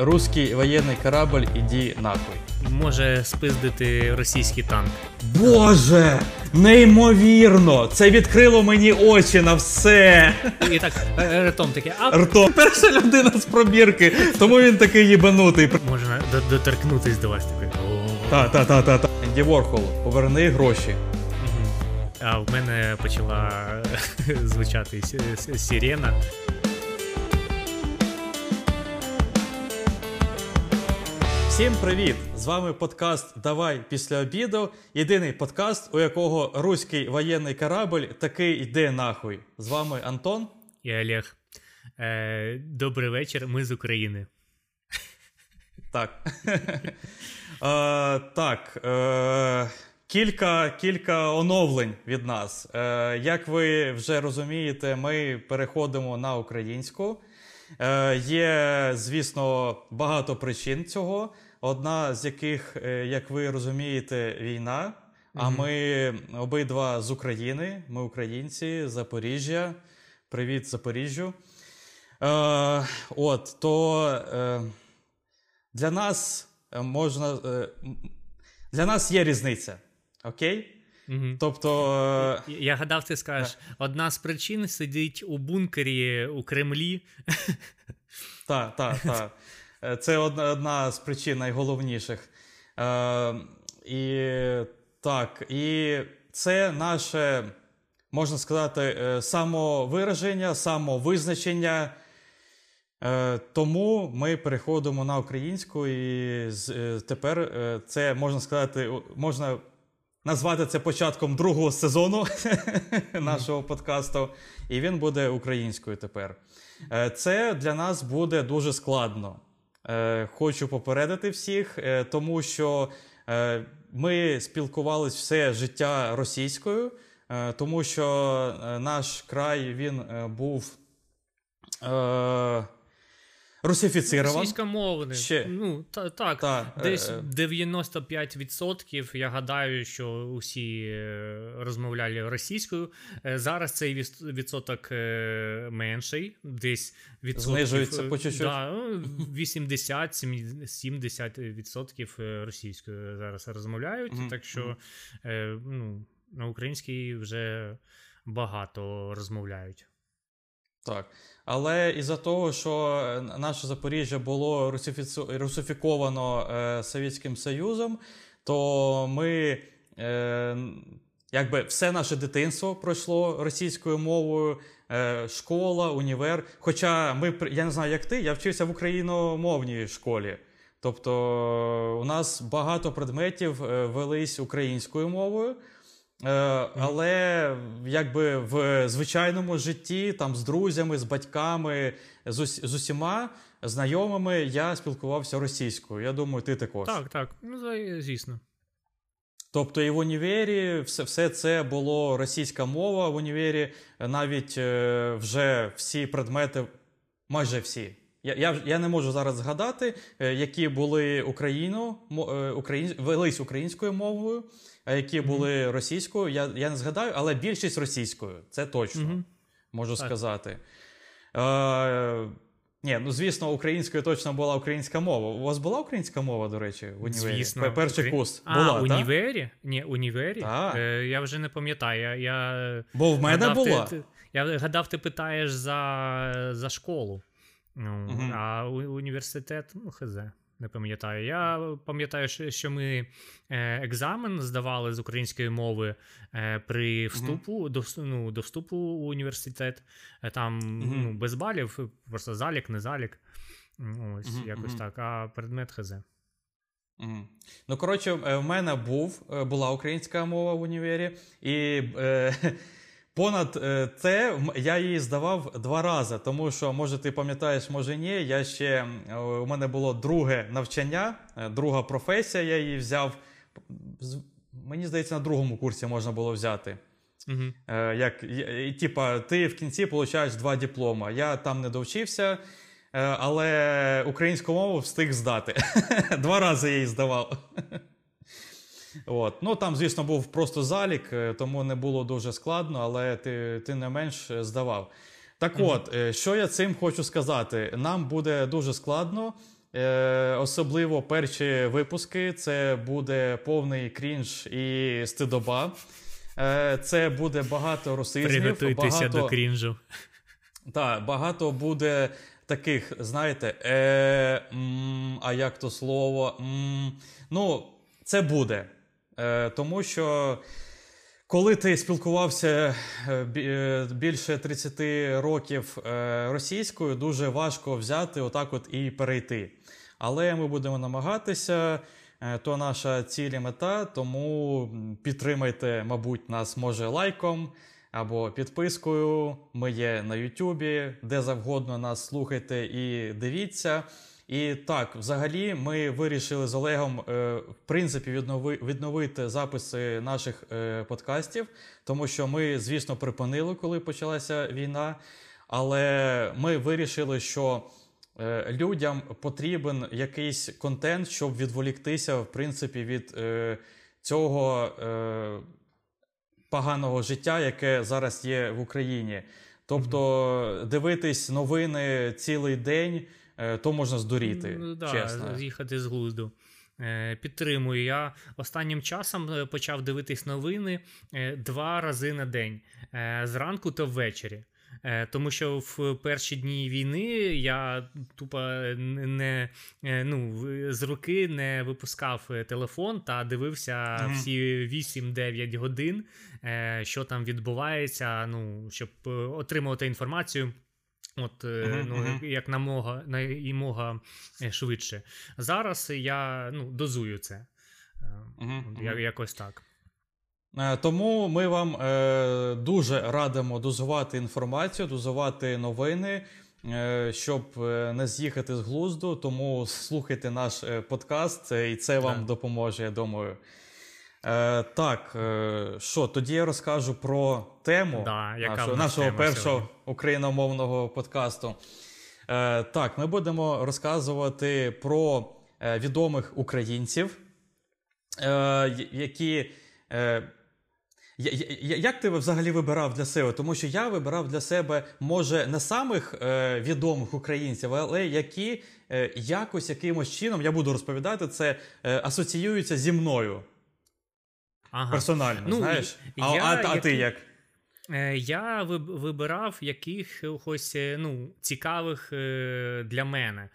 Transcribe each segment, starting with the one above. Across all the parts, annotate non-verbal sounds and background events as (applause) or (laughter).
Руський воєнний корабль, іди нахуй. Може спиздити російський танк. Боже! Неймовірно! Це відкрило мені очі на все. І так е, ртом таке, а Рто. Перша людина з пробірки, тому він такий їбанутий. можна до- доторкнутись до вас таке. О. Та, та, та, та, та. Енді Ворхол, поверни гроші. А в мене почала (laughs) звучати сі- сі- сирена. Всім привіт! З вами подкаст Давай після обіду. Єдиний подкаст, у якого руський воєнний корабль такий йде нахуй. З вами Антон. І Олег. Е, добрий вечір, ми з України. Так. (laughs) е, так. Е, кілька, кілька оновлень від нас. Е, як ви вже розумієте, ми переходимо на українську. Е, є, звісно, багато причин цього. Одна з яких, е, як ви розумієте, війна. А ми обидва з України. Ми українці, Запоріжжя. Привіт, Запоріжжю. Е, от, то е, для нас е, можна. е, Для нас є різниця. Окей? Мгм. Тобто. е, Я гадав, ти скажеш, одна з причин сидить у бункері у Кремлі. Так, так, так. Це одна, одна з причин найголовніших. Е, і так, і це наше, можна сказати, е, самовираження, самовизначення. Е, тому ми переходимо на українську, і з, е, тепер це можна сказати, можна назвати це початком другого сезону (laughs) нашого подкасту, і він буде українською тепер. Е, Це для нас буде дуже складно. Е, Хочу попередити всіх, е, тому що ми спілкувалися все життя російською, тому що наш край він був русифіцирован. Російськомовний. Ще. Ну, та, так. Та, Десь е, 95% я гадаю, що усі е, розмовляли російською. Е, Зараз цей відсоток е, менший, десь відсотків, Знижується е, по чуть-чуть. Да, ну, 80-70% е, російською зараз розмовляють. Мгм, Так що е, ну, на українській вже багато розмовляють. Так. Але із-за того, що е, наше Запоріжжя було русифіцу- русифіковано е, Совєтським Союзом, то ми е, якби все наше дитинство пройшло російською мовою, е, школа, універ. Хоча ми, я не знаю, як ти, я вчився в україномовній школі. Тобто у нас багато предметів е, велись українською мовою. Е, але якби в звичайному житті, там з друзями, з батьками, з, ус- з усіма знайомими я спілкувався російською. Я думаю, ти також. Так, так. Ну, звісно. Тобто і в універі все, все це було російська мова. В універі навіть е, вже всі предмети, майже всі. Я, я, я не можу зараз згадати, е, які були Україно, мо- е, україн, велись українською мовою, а які були російською. Я, я не згадаю, але більшість російською. Це точно Мгм. можу Так. сказати. Е, ні, ну звісно, українською точно була українська мова. У вас була українська мова, до речі, в універі? Звісно. Перший курс А, була, універі? Ні, універі? Так. Е, я вже не пам'ятаю. Я, я Бо в мене гадав, була. Ти, я гадав, ти питаєш за, за школу. Ну, Мгм. А університет, ну, хз, не пам'ятаю. Я пам'ятаю, що, ми е, екзамен здавали з української мови е, при вступу до, ну, до вступу у університет. Е, Там Мгм. ну, без балів, просто залік, не залік. Ось якось так. А предмет хз. Мгм. Ну, коротше, в мене був, була українська мова в універі, і е, (laughs) понад е, це я її здавав два рази, тому що, може, ти пам'ятаєш, може ні. Я ще е, у мене було друге навчання, е, друга професія, я її взяв. Мені здається, на другому курсі можна було взяти. Угу. Як, і, типа, ти в кінці получаєш два диплома. Я там не довчився, але українську мову встиг здати. (laughs) Два рази я її здавав. (laughs) От. Ну, там, звісно, був просто залік, е, тому не було дуже складно, але ти, ти не менш е, здавав. Так от, е, що я цим хочу сказати? Нам буде дуже складно Особливо перші випуски. Це буде повний крінж і стидоба. Це буде багато русизмів. Приготуйтеся багато... до крінжу. Так, багато буде таких, знаєте, е, м, а як то слово? М, ну, це буде. Е, Тому що. Коли ти спілкувався е, е, більше 30 років російською, дуже важко взяти отак от і перейти. Але ми будемо намагатися, то наша ціль і мета, тому підтримайте, мабуть, нас може лайком або підпискою. Ми є на Ютубі, де завгодно нас слухайте і дивіться. І так, взагалі, ми вирішили з Олегом е, в принципі віднови, відновити записи наших е, подкастів, тому що ми, звісно, припинили, коли почалася війна. Але ми вирішили, що е, людям потрібен якийсь контент, щоб відволіктися, в принципі, від цього поганого життя, яке зараз є в Україні. Тобто, дивитись новини цілий день. Е, то можна здуріти. Да, чесно. З'їхати з глузду. Е, підтримую. Я останнім часом е, почав дивитись новини два рази на день зранку та ввечері. Тому що в перші дні війни я тупо не ну, з руки не випускав телефон та дивився всі 8-9 годин, що там відбувається, ну, щоб отримувати інформацію. От, uh-huh, ну, uh-huh. як намога, мога е, швидше. Зараз я ну, дозую це. Uh-huh, якось так. Тому ми вам е, дуже радимо дозувати інформацію, дозувати новини, е, щоб не з'їхати з глузду. Тому слухайте наш подкаст, і це вам допоможе, я думаю. Е, Так, е, що, тоді я розкажу про тему да, яка нашого, нашого першого сьогодні? україномовного подкасту. Е, Так, ми будемо розказувати про е, відомих українців, е, які. Е, як ти взагалі вибирав для себе? Тому що я вибирав для себе, може, не самих е, відомих українців, але які е, якось якимось чином я буду розповідати це, е, асоціюються зі мною. Ага. Персонально, ну, знаєш? А, я, а, а ти як? Е, я вибирав якихось е, ну, цікавих е, для мене.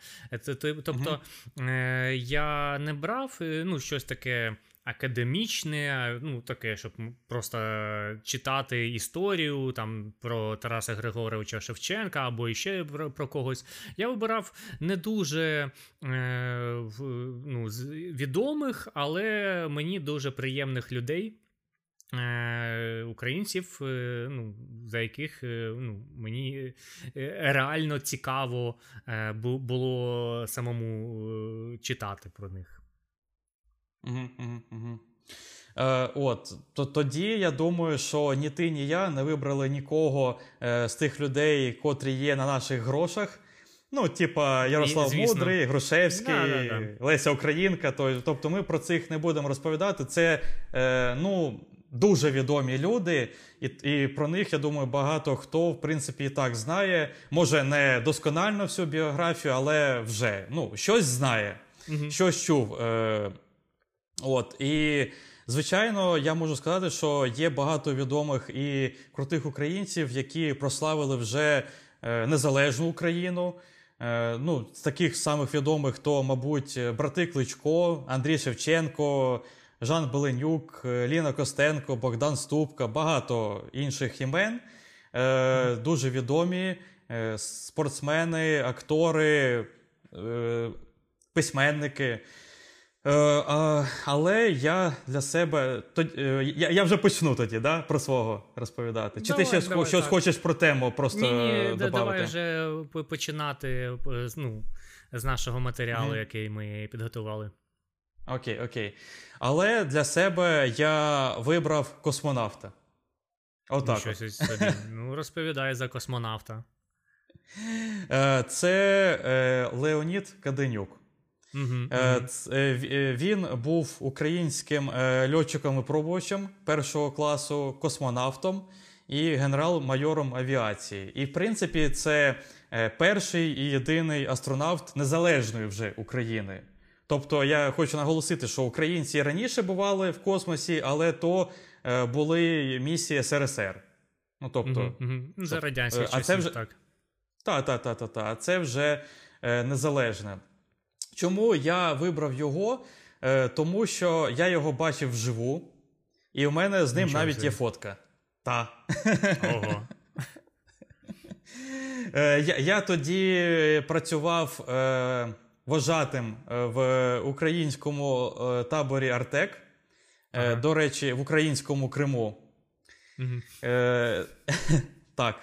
Тобто, угу. я не брав ну, щось таке академічне, ну таке, щоб просто читати історію там про Тараса Григоровича Шевченка або ще про, про когось. Я вибирав не дуже е, ну, відомих, але мені дуже приємних людей. Е, українців, е, ну, за яких е, ну, мені реально цікаво було самому читати про них. Угу, угу, угу. Е, От то тоді я думаю, що ні ти, ні я не вибрали нікого е, з тих людей, котрі є на наших грошах. Ну, типа Ярослав І, Мудрий, Грушевський, да, да, да. Леся Українка. То, тобто ми про цих не будемо розповідати. Це е, ну, дуже відомі люди, і і про них, я думаю, багато хто в принципі і так знає. Може, не досконально всю біографію, але вже ну, щось знає, угу. щось чув. Е, От і звичайно, я можу сказати, що є багато відомих і крутих українців, які прославили вже е, незалежну Україну. Е, ну, з таких самих відомих, то, мабуть, брати Кличко, Андрій Шевченко, Жан Беленюк, Ліна Костенко, Богдан Ступка, багато інших імен. Е, дуже відомі спортсмени, актори, письменники. Е, але я для себе е, я я вже почну тоді да, про свого розповідати. Чи давай, ти ще давай, щось так. хочеш про тему просто ні, ні? Давай вже починати е, ну, з нашого матеріалу, mm який ми підготували. Окей, окей. Але для себе я вибрав космонавта. Отак. Ну, собі. ну розповідай за космонавта. Це Леонід Каденюк. Угу, Він був українським льотчиком-випробувачем першого класу космонавтом і генерал-майором авіації. І, в принципі, це е, перший і єдиний астронавт незалежної вже України. Тобто я хочу наголосити, що українці раніше бували в космосі, але то е, були місії СРСР. Ну, тобто, угу. За радянських часів, так. Так, так, так, так, та. це вже е, незалежне. Чому я вибрав його? Е, тому що я його бачив вживу, і в мене з ним Нічого навіть є фотка. Та. Ого. Е, я, я тоді працював е, вожатим е, в українському е, таборі Артек. Е, Ага. До речі, в українському Криму. Е, (laughs) так.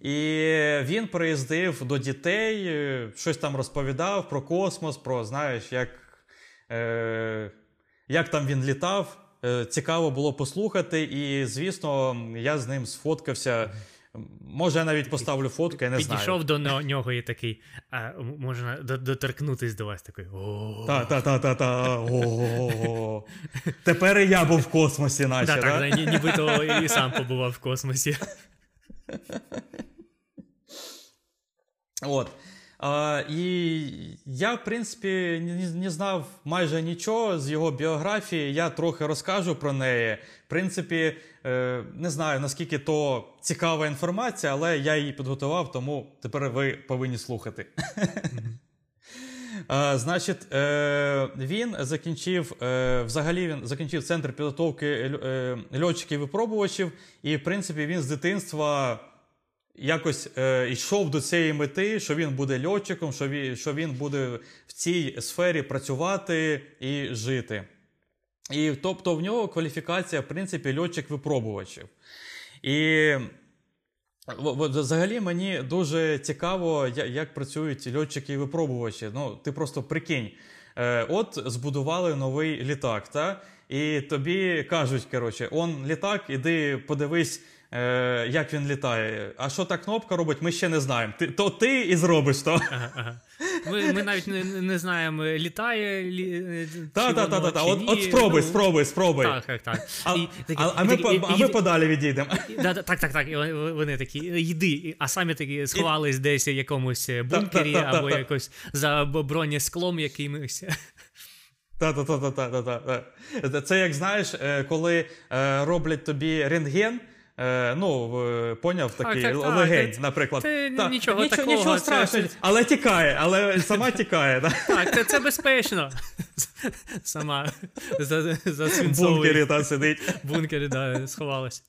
І він приїздив до дітей, е, щось там розповідав про космос, про знаєш, як, е, як там він літав. Е, цікаво було послухати, і, звісно, я з ним сфоткався. Може, я навіть поставлю фотку, я не знаю. Підійшов до нього і такий, а, можна до- доторкнутись до вас такий. Та, та, та, та, та. Тепер і я був в космосі, наче. Так, нібито і сам побував в космосі. (laughs) От. А, і я, в принципі, не, не знав майже нічого з його біографії. Я трохи розкажу про неї. В принципі, е, не знаю наскільки то цікава інформація, але я її підготував, тому тепер ви повинні слухати. (laughs) А, значить, е, він закінчив е, взагалі він закінчив центр підготовки е, льотчиків-випробувачів, і в принципі він з дитинства якось е, йшов до цієї мети, що він буде льотчиком, що він, що він буде в цій сфері працювати і жити. І тобто в нього кваліфікація, в принципі, льотчик-випробувачів. І в- в- взагалі мені дуже цікаво, як працюють льотчики і випробувачі. Ну, ти просто прикинь. Е, от збудували новий літак, та? і тобі кажуть, коротше, он літак, іди подивись, е, як він літає. А що та кнопка робить, ми ще не знаємо. Ти, то ти і зробиш то. Ага, ага. Ми, ми навіть не, не знаємо, літає лі, е, Та, та, та, та. От, от спробуй, Ну, спробуй, спробуй. Так, так, так. А, І такі- а, ми, такі- а і- подалі відійдемо. Да, так, так, так. І вони- такі, йди, а самі такі сховались десь в якомусь бункері та, та, або та. якось за б- бронесклом якимось. Та-та-та-та-та-та. Це як знаєш, е, коли е, роблять тобі рентген. Е, Ну, поняв такий так, так, легень, це- наприклад. це Та, нічого нічого, такого, нічого страшного, це- але тікає, але сама тікає. да? Так, це, це безпечно. Сама В бункері там сидить. В бункері да, сховалась.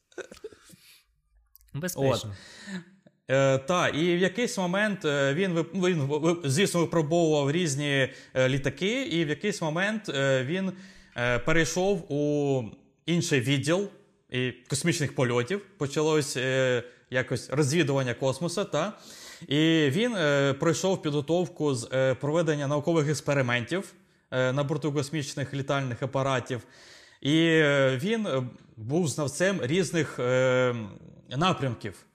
Безпечно. Е, та, і в якийсь момент е, він, ну, він звісно, випробовував різні е, літаки, і в якийсь момент він перейшов у інший відділ і космічних польотів. Почалось е, якось розвідування космосу. Та? І він е, пройшов підготовку з е, проведення наукових експериментів е, на борту космічних літальних апаратів. І е, він е, був знавцем різних напрямків.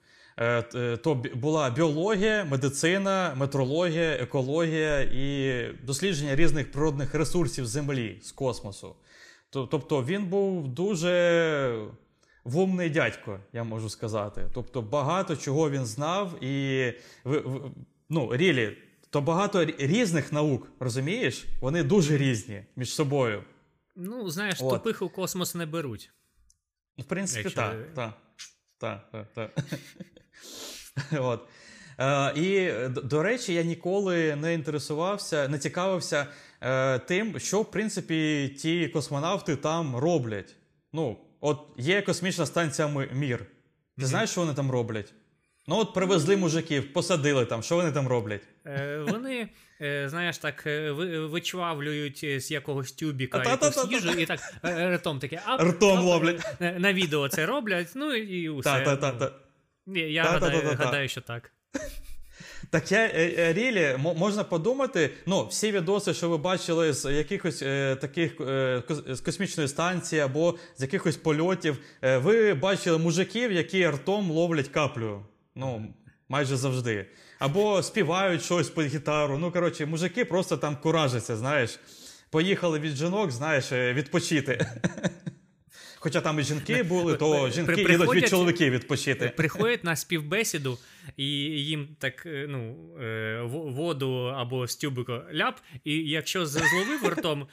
То була біологія, медицина, метрологія, екологія і дослідження різних природних ресурсів Землі з космосу. Тобто він був дуже вумний дядько, я можу сказати. Тобто багато чого він знав, і ну, рілі, то багато різних наук, розумієш? Вони дуже різні між собою. Ну, знаєш, От. тупих у космос не беруть. В принципі, так. Так, так, так. (laughs) От. Е, і, до речі, я ніколи не інтересувався, не цікавився е, тим, що, в принципі, ті космонавти там роблять. Ну, от є космічна станція Мір. Ти знаєш, що вони там роблять? Ну, от привезли мужиків, посадили там, що вони там роблять? Е, вони, е, знаєш, так е, вичвавлюють е, з якогось тюбіка якусь їжу і так е, ртом таке. ап, Ртом ап, ловлять. На, відео це роблять, ну і усе. Та, та, та, та. Я гадаю, гадаю, що так. Так я е, е, рілі можна подумати. Ну, всі відоси, що ви бачили з якихось е, таких е, з космічної станції або з якихось польотів, е, ви бачили мужиків, які ртом ловлять каплю. Ну, майже завжди. Або співають щось під гітару. Ну, коротше, мужики просто там куражаться, знаєш. Поїхали від жінок, знаєш, е, відпочити. (laughs) Хоча там і жінки були, то жінки їдуть від чоловіків відпочити. Приходять на співбесіду, і їм так е, ну, е, воду або з тюбика ляп, і якщо зловив (laughs) ртом,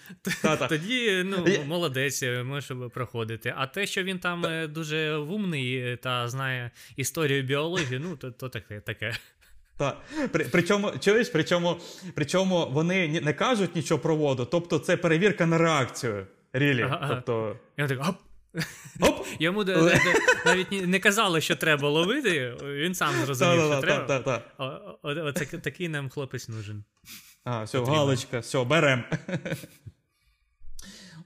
тоді ну, молодець, може проходити. А те, що він там дуже вумний та знає історію біології, ну то то таке. таке. Так. При, Причому чуєш, причому, причому вони не кажуть нічого про воду, тобто це перевірка на реакцію. Рілі. Ага, тобто... Я так, оп! Оп! Йому навіть не казали, що треба ловити, він сам зрозумів, що треба. Оце такий нам хлопець нужен. А, все, галочка, все, берем.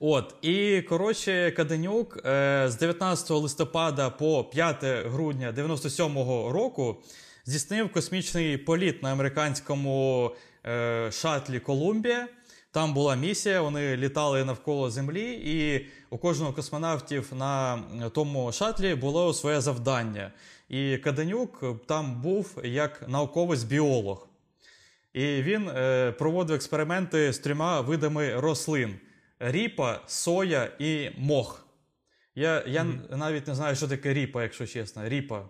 От, і коротше, Каденюк е, з 19 листопада по 5 грудня 97-го року здійснив космічний політ на американському е, шатлі Колумбія. Там була місія, вони літали навколо Землі, і у кожного космонавтів на тому шатлі було своє завдання. І Каденюк там був як науковець-біолог. І він е, проводив експерименти з трьома видами рослин: ріпа, соя і мох. Я я mm-hmm. навіть не знаю, що таке ріпа, якщо чесно. Ріпа.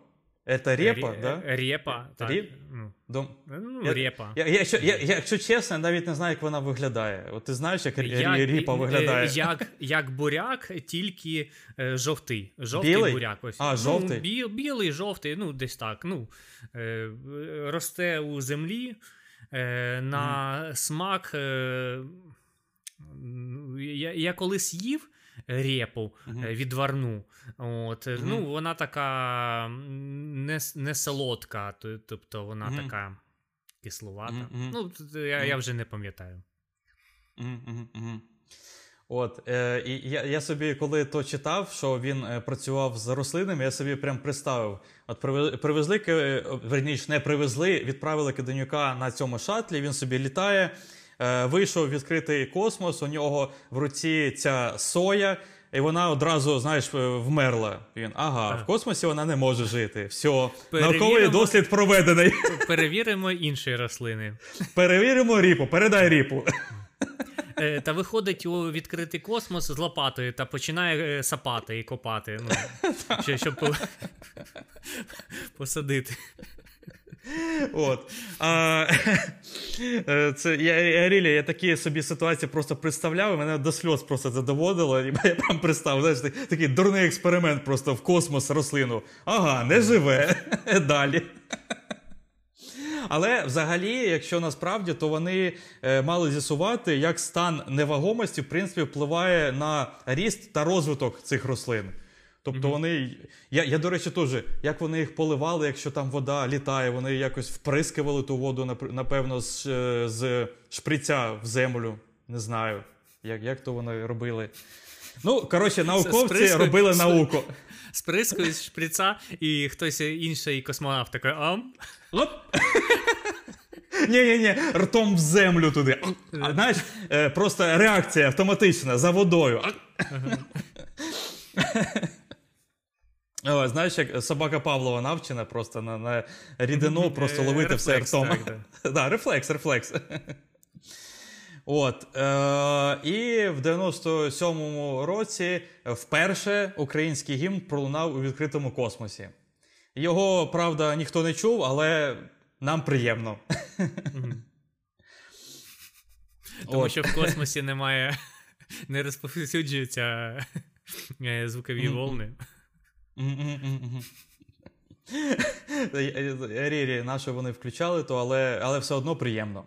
Это репа, Ре- да? Репа, так. Ріп? Ну, Дом... ну я, репа. Я, я, я, я, Якщо чесно, я навіть не знаю, як вона виглядає. От ти знаєш, як, як ріпа виглядає? Як як буряк, тільки е, жовтий. Жовтий білий? буряк. Ось. А, жовтий? Ну, біл, білий, жовтий, ну десь так. Ну, е, Росте у землі е, на mm. смак. Е, я, я колись їв репу uh-huh. відварну. От, uh-huh. ну, Вона така не не солодка, тобто вона uh-huh. така кисловата. Ну, Я я вже не пам'ятаю. От, е, і я я собі, коли то читав, що він е, працював з рослинами, я собі прям представив. От привезли, е, верніше, не привезли, відправили Киденюка на цьому шатлі, він собі літає. Е, вийшов відкритий космос, у нього в руці ця соя, і вона одразу, знаєш, е, вмерла. Він ага, в космосі вона не може жити. Все, науковий дослід проведений. (laughs) Перевіримо інші рослини. Перевіримо ріпу, передай ріпу. Е, та виходить у відкритий космос з лопатою та починає сапати і копати. Ну, (laughs) Щоб (laughs) посадити. От. А, (laughs) е, це, Я я, рілі, я такі собі ситуації просто представляв, і мене до сльоз просто це доводило. І я прям представив, знаєш, такий дурний експеримент просто в космос рослину. Ага, не живе. (laughs) Далі. Але взагалі, якщо насправді, то вони е, мали з'ясувати, як стан невагомості в принципі впливає на ріст та розвиток цих рослин. Тобто mm-hmm. вони. Я, я, до речі, теж, як вони їх поливали, якщо там вода літає, вони якось вприскували ту воду, напевно, з е, з шприця в землю. Не знаю, як як то вони робили. Ну, коротше, науковці робили науку. Сприскують з шприца, і хтось інший космонавт такий ам. Оп! (laughs) Ні-ні-ні, ртом в землю туди. А, Знаєш, е, просто реакція автоматична за водою. (laughs) О, Знаєш, як собака Павлова навчена просто на на рідину, просто ловити все ртом. Так, да. (laughs) да, Рефлекс, рефлекс. От, е, І в 97-му році вперше український гімн пролунав у відкритому космосі. Його, правда, ніхто не чув, але нам приємно. (laughs) Тому що в космосі немає, (laughs) не розповсюджуються е, звукові волни. Рірі, наше вони включали, то, але але все одно приємно.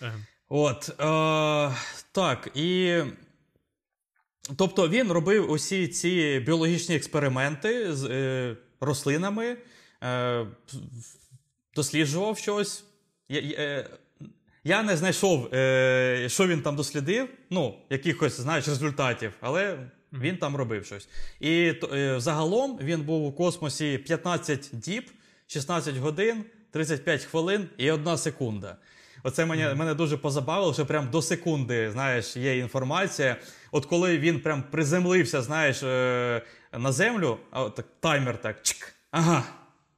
Ага. От. Е, Так. і... Тобто він робив усі ці біологічні експерименти з е, рослинами, е, досліджував щось. Я, е, я не знайшов, е, що він там дослідив, ну, якихось знаєш, результатів, але він там робив щось. І е, загалом він був у космосі 15 діб, 16 годин, 35 хвилин і 1 секунда. Оце мене мене дуже позабавило, що прям до секунди знаєш, є інформація. От коли він прям приземлився, знаєш, е, на землю, а так таймер так. чик, Ага,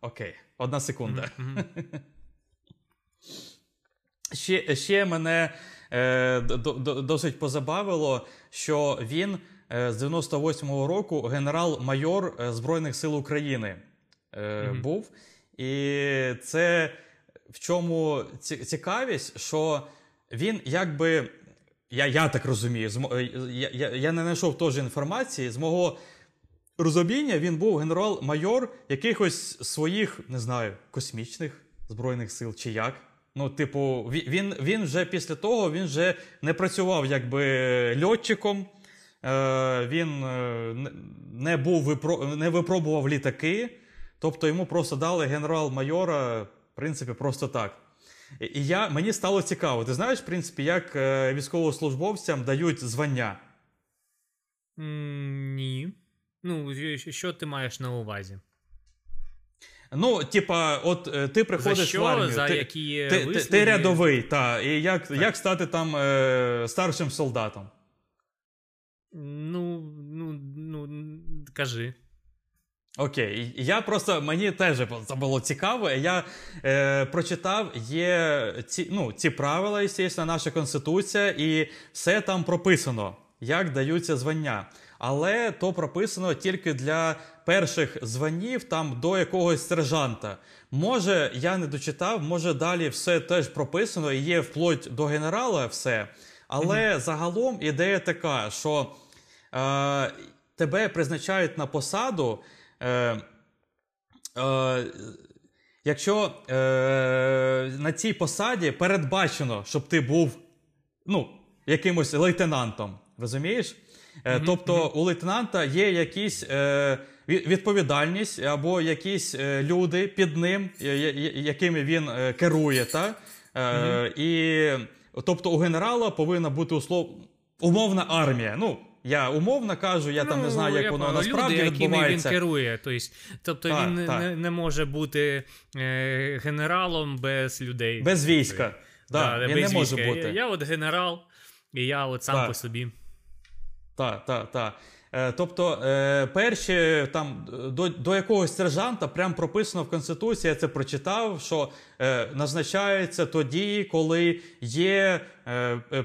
окей, одна секунда. (laughs) Ще ще мене е, до, до, досить позабавило, що він з 98-го року генерал-майор Збройних сил України mm-hmm. був. І це в чому цікавість, що він якби. Я я так розумію, я я, я не знайшов теж інформації. З мого розуміння він був генерал-майор якихось своїх, не знаю, космічних збройних сил чи як. Ну, типу, він він вже після того він вже не працював якби льотчиком, е, він е, не був не випробував літаки. Тобто йому просто дали генерал-майора, в принципі, просто так. І я, мені стало цікаво. Ти знаєш, в принципі, як е, військовослужбовцям дають звання? Ні. Ну, що ти маєш на увазі? Ну, типа, от е, ти приходиш За що? в армію, За ти, які ти, ти, ти рядовий, та, і як так. як стати там е, старшим солдатом? Ну, ну, ну, кажи. Окей, я просто мені теж це було цікаво. Я е, прочитав є ці ну, ці правила, звісно, наша конституція, і все там прописано, як даються звання. Але то прописано тільки для перших званів, там до якогось сержанта. Може, я не дочитав, може далі все теж прописано і є вплоть до генерала все. Але mm-hmm. загалом ідея така, що е, тебе призначають на посаду. Е, е, Якщо е, на цій посаді передбачено, щоб ти був ну, якимось лейтенантом, розумієш? Mm-hmm. Тобто у лейтенанта є якісь е, відповідальність або якісь е, люди під ним, якими він е, керує. Та? Mm-hmm. І, Тобто у генерала повинна бути услов... умовна армія. Ну, я умовно кажу, я ну, там не знаю, як воно насправді люди, відбувається. він керує. Тобто, тобто так, він так. Не, не може бути е, генералом без людей. Без війська. Да, да, він без не може війська. бути. Я, я от генерал, і я от сам так. по собі. Так, так, так. Е, тобто е, перші там до до якогось сержанта прям прописано в Конституції, я це прочитав, що е, назначається тоді, коли є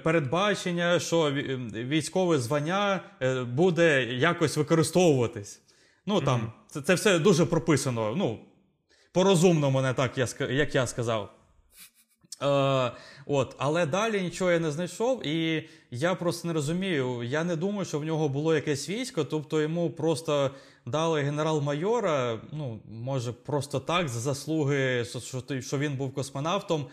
передбачення, що військове звання буде якось використовуватись. Ну там mm-hmm. це це все дуже прописано. Ну, по-розумному, не так, я як я сказав. Е, от, Але далі нічого я не знайшов, і я просто не розумію. Я не думаю, що в нього було якесь військо, тобто йому просто дали генерал-майора, ну, може, просто так, за заслуги, що він був космонавтом.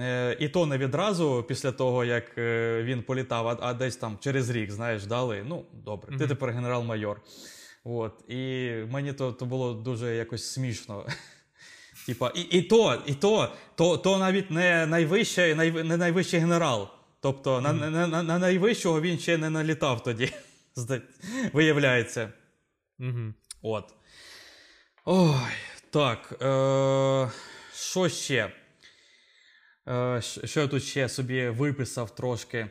Е, І то не відразу після того, як е, він політав, а, а десь там через рік, знаєш, дали. Ну, добре, ти тепер генерал-майор. От, І мені то, то було дуже якось смішно. Типа, і і то, і то, то то навіть не найвищий, най, не найвищий генерал. Тобто mm. на, на, на, на найвищого він ще не налітав тоді. (laughs) Виявляється. Mm-hmm. От. Ой, так. Е, Що ще? Е, Що я тут ще собі виписав трошки? Е,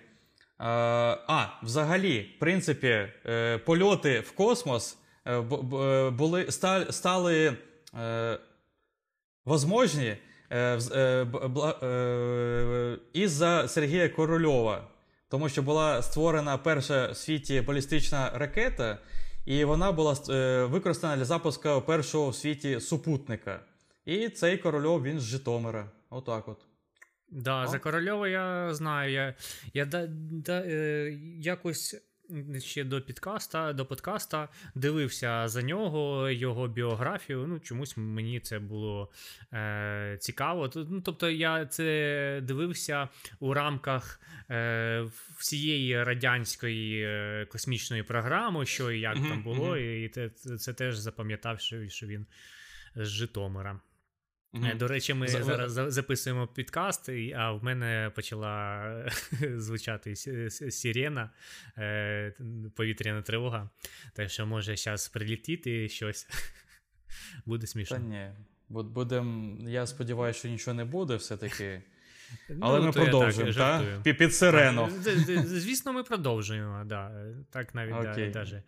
А, взагалі, в принципі, е, польоти в космос е, були, стали. Е, возможні е, е, е, із-за Сергія Корольова, тому що була створена перша в світі балістична ракета, і вона була використана для запуску першого в світі супутника. І цей корольов він з Житомира. Отак от. Да. За Корольова я знаю. Я я да, да, е, якось ще до підкаста, до подкаста дивився за нього, його біографію. Ну, чомусь мені це було е, цікаво. Ну, Тобто, я це дивився у рамках е, всієї радянської е, космічної програми, що і як mm-hmm, там було, mm-hmm. і це, це теж запам'ятав, що він з Житомира. Mm-hmm. До речі, ми За... зараз записуємо підкаст, а в мене почала (laughs) звучати сирена, е, повітряна тривога. Так що може зараз прилітіти щось. (laughs) Буде смішно. Та ні. Будем... Я сподіваюся, що нічого не буде все-таки. Але ну, ми продовжуємо, так? так? Під сирену. Звісно, ми продовжуємо, да. так навіть Окей. Да, даже.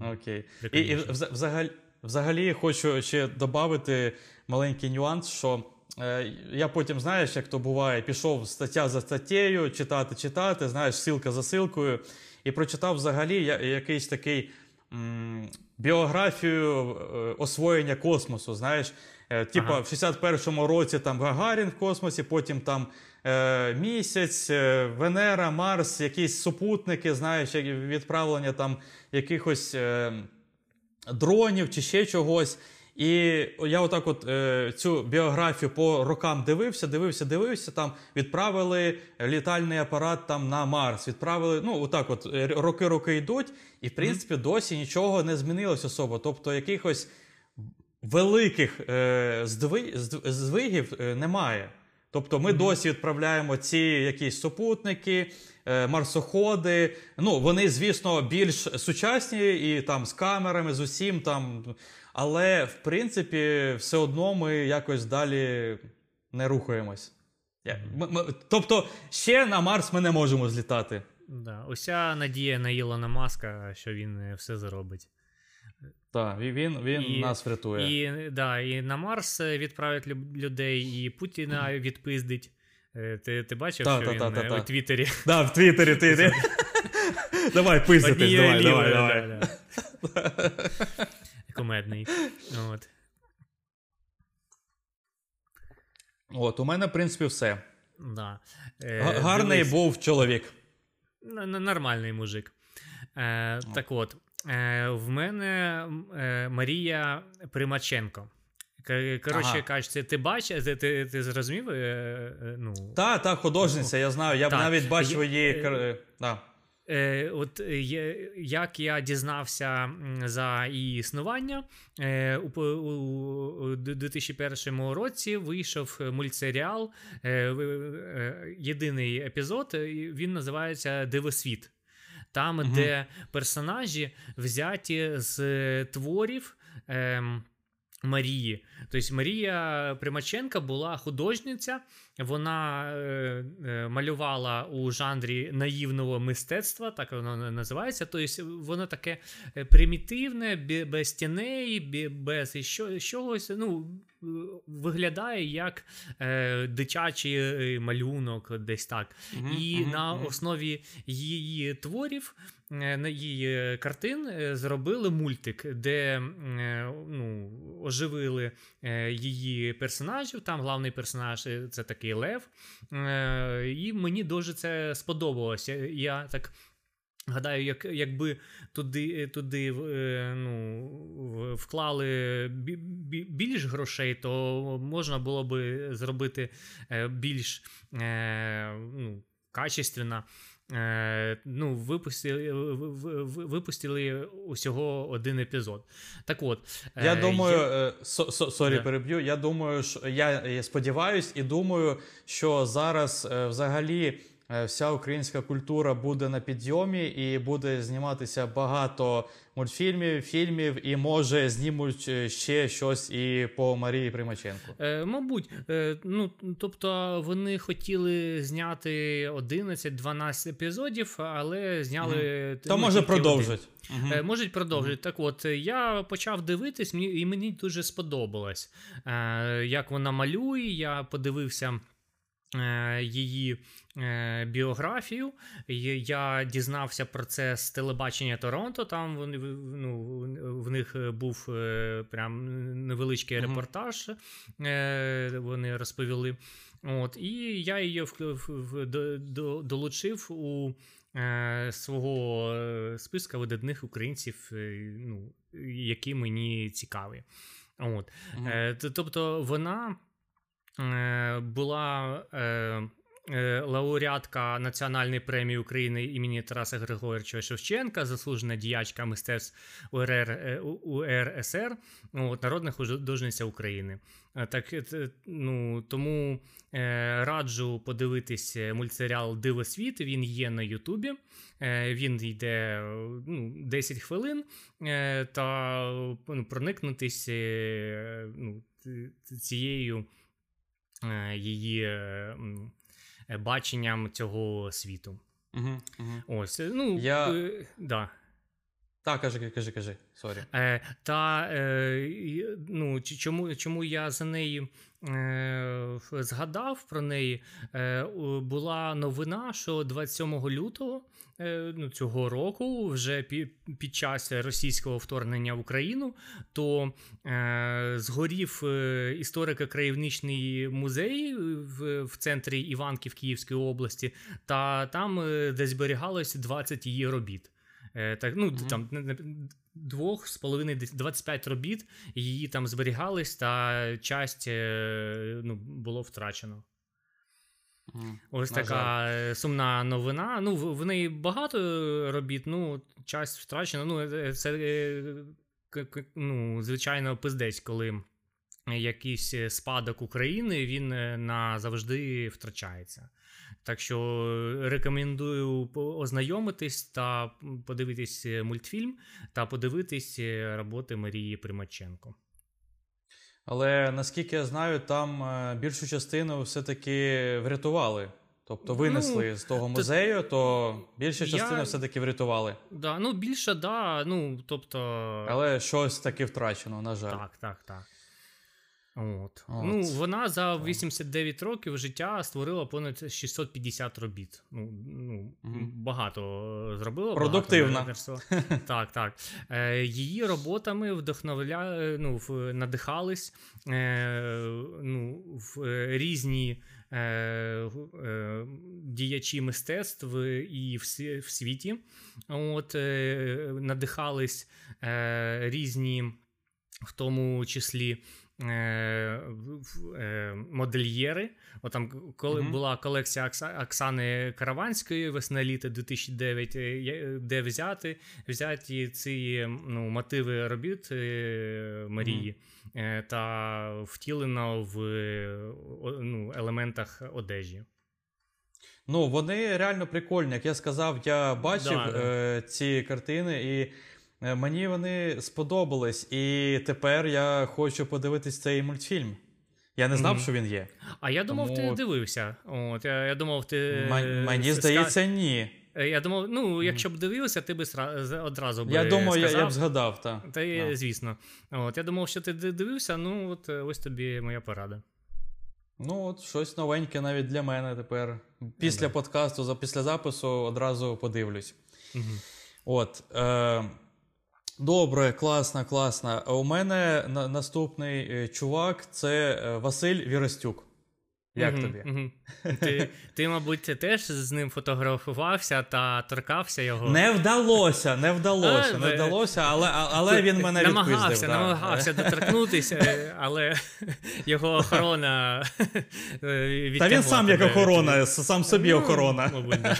Окей. І, і взагалі, взагалі хочу ще додати маленький нюанс, що е, я потім, знаєш, як то буває, пішов стаття за статтєю, читати, читати, знаєш, силка за силкою, і прочитав взагалі якийсь такий м, біографію е, освоєння космосу. знаєш. Е, типа ага. в 61-му році там Гагарін в космосі, потім там е, місяць, е, Венера, Марс, якісь супутники, знаєш, відправлення там якихось е, дронів чи ще чогось. І я отак от е, цю біографію по рокам дивився, дивився, дивився. Там відправили літальний апарат там на Марс. Відправили, ну отак, от е, роки-роки йдуть, і в принципі досі нічого не змінилось особо. Тобто якихось великих е, здвигів е, немає. Тобто ми mm-hmm. досі відправляємо ці якісь супутники, е, марсоходи. Ну, вони, звісно, більш сучасні і там з камерами, з усім там. Але в принципі, все одно ми якось далі не рухаємось. Ми, ми, тобто, ще на Марс ми не можемо злітати. Да. Уся надія на Ілона Маска, що він е, все зробить. Так, він він і, нас врятує. І да, і на Марс е, відправить людей, і Путіна відпиздить. Е, ти ти бачив, та, що та, він та, у Твіттері? Так, в Твіттері ти. Давай пиздитись, давай, давай, давай. (laughs) (laughs) Комедний. От. От, у мене, в принципі, все. Да. Е, Гарний дивись. був чоловік. Нормальний мужик. Е, Так от. Е, в мене е, Марія Примаченко. Коротше ага. кажучи, ти бачиш, ти ти, ти зрозумів? Е, ну, Так, так, художниця, я знаю. Я б навіть бачив її. Да. Е, От як я дізнався за її існування, е, у, у 2001 році вийшов мультсеріал. Е, єдиний епізод, він називається Дивосвіт там, угу. де персонажі взяті з творів. Ем, Марії. Тобто Марія Примаченка була художниця, вона е, е, малювала у жанрі наївного мистецтва, так воно називається. Тобто воно таке е, примітивне, без тіней, без чогось. Ну, Виглядає як е, дитячий е, малюнок, десь так. Mm-hmm, І mm-hmm, на основі її творів Е, на її е, картин е, зробили мультик, де ну, оживили її персонажів. Там головний персонаж це такий Лев. І мені дуже це сподобалося. Я так. Гадаю, як, якби туди туди ну, вклали більш грошей, то можна було би зробити більш ну, качественно Е, ну, Випустили випустили усього один епізод. Так от. Я е, думаю, я... sorry, yeah. переб'ю. Я думаю, що я сподіваюся і думаю, що зараз е, взагалі. Е, вся українська культура буде на підйомі і буде зніматися багато мультфільмів, фільмів, і може знімуть е, ще щось і по Марії Примаченко. Е, Мабуть, е, ну тобто вони хотіли зняти 11-12 епізодів, але зняли угу. То може продовжать. Угу. Е, Можуть продовжити. Угу. Так, от я почав дивитись, і мені дуже сподобалось, як вона малює. Я подивився. Е, її е, біографію. Я дізнався про це з телебачення Торонто. Там вони ну, в них був е, прям невеличкий uh-huh. репортаж. Вони розповіли. От, І я її в, в, до, долучив у свого списка видатних українців, ну, які мені цікаві. От. Uh-huh. Тобто вона. Е, була е, е, лауреатка Національної премії України імені Тараса Григоровича Шевченка, заслужена діячка мистецтв УРР, УРСР, от, народна художниця України. Так, ну, Тому раджу подивитись мультсеріал Дивосвіт. Він є на Ютубі. Він йде ну, 10 хвилин та ну, проникнутись ну, цією. Е, її е, баченням цього світу. Угу, угу. Ось, ну, Я... да. Так, кажи, кажи, кажи. Sorry. Е, Та е, ну, чому чому я за неї е, згадав про неї? Е, Була новина, що 27 лютого е, ну, цього року, вже під, час російського вторгнення в Україну, то е, згорів е, історико-краєвничний музей в, в центрі Іванків Київської області, та там е, де зберігалось 20 її робіт. Е, так, ну, mm-hmm. там двох з половиною 25 робіт, її там зберігались, та часть е, ну, було втрачено. Mm, Ось така жаль. Е, сумна новина. Ну, в, в неї багато робіт, ну, часть втрачена. Ну, це ну, звичайно пиздець, коли якийсь спадок України він назавжди втрачається. Так що е, рекомендую ознайомитись та подивитись е, мультфільм та подивитись е, роботи Марії Примаченко. Але наскільки я знаю, там більшу частину все-таки врятували. Тобто винесли ну, з того музею, то більша частина я... все-таки врятували. Да, Ну, більше, да. ну, тобто... Але щось таки втрачено, на жаль. Так, так, так. От. От. Ну, Вона за 89 років життя створила понад 650 робіт. Ну, ну mm Багато зробила. Продуктивна. Багато (laughs) так, так. Е, Її роботами вдохновля... ну, надихались е, ну, в різні е, е, діячі мистецтв і в, в світі. От, е, Надихались е, різні, в тому числі. Е, е, модельєри. От там, коли mm-hmm. була колекція Оксани Караванської весна літа 2009, е, де взяти взяті ці ну, мотиви робіт Марії mm-hmm. та втілено в ну, елементах одежі. Ну, вони реально прикольні. Як я сказав, я бачив да, е, ці картини і. Е, мені вони сподобались, і тепер я хочу подивитись цей мультфільм. Я не знав, mm-hmm. що він є. А я думав, Тому... ти дивився. От, Я я думав, ти. М- мені здається, ні. Е, я думав, ну, якщо б дивився, ти б одразу б Я думаю, сказав. я, я б згадав, так. Та, yeah. звісно. От, Я думав, що ти дивився, ну от ось тобі моя порада. Ну, от щось новеньке навіть для мене тепер. Після mm-hmm. подкасту, після запису одразу подивлюсь. Mm-hmm. От. Е- Добре, класно, класно. У мене на- наступний е, чувак це е, Василь Віростюк. Як угу, тобі? Угу. (laughs) Ти, ти, мабуть, теж з ним фотографувався та торкався його. Не вдалося, не вдалося, не вдалося, але але він мене намагався, відпиздив. Намагався да. доторкнутися, е, але (laughs) його охорона Та він сам як охорона, сам собі ну, охорона. Мабуть, да.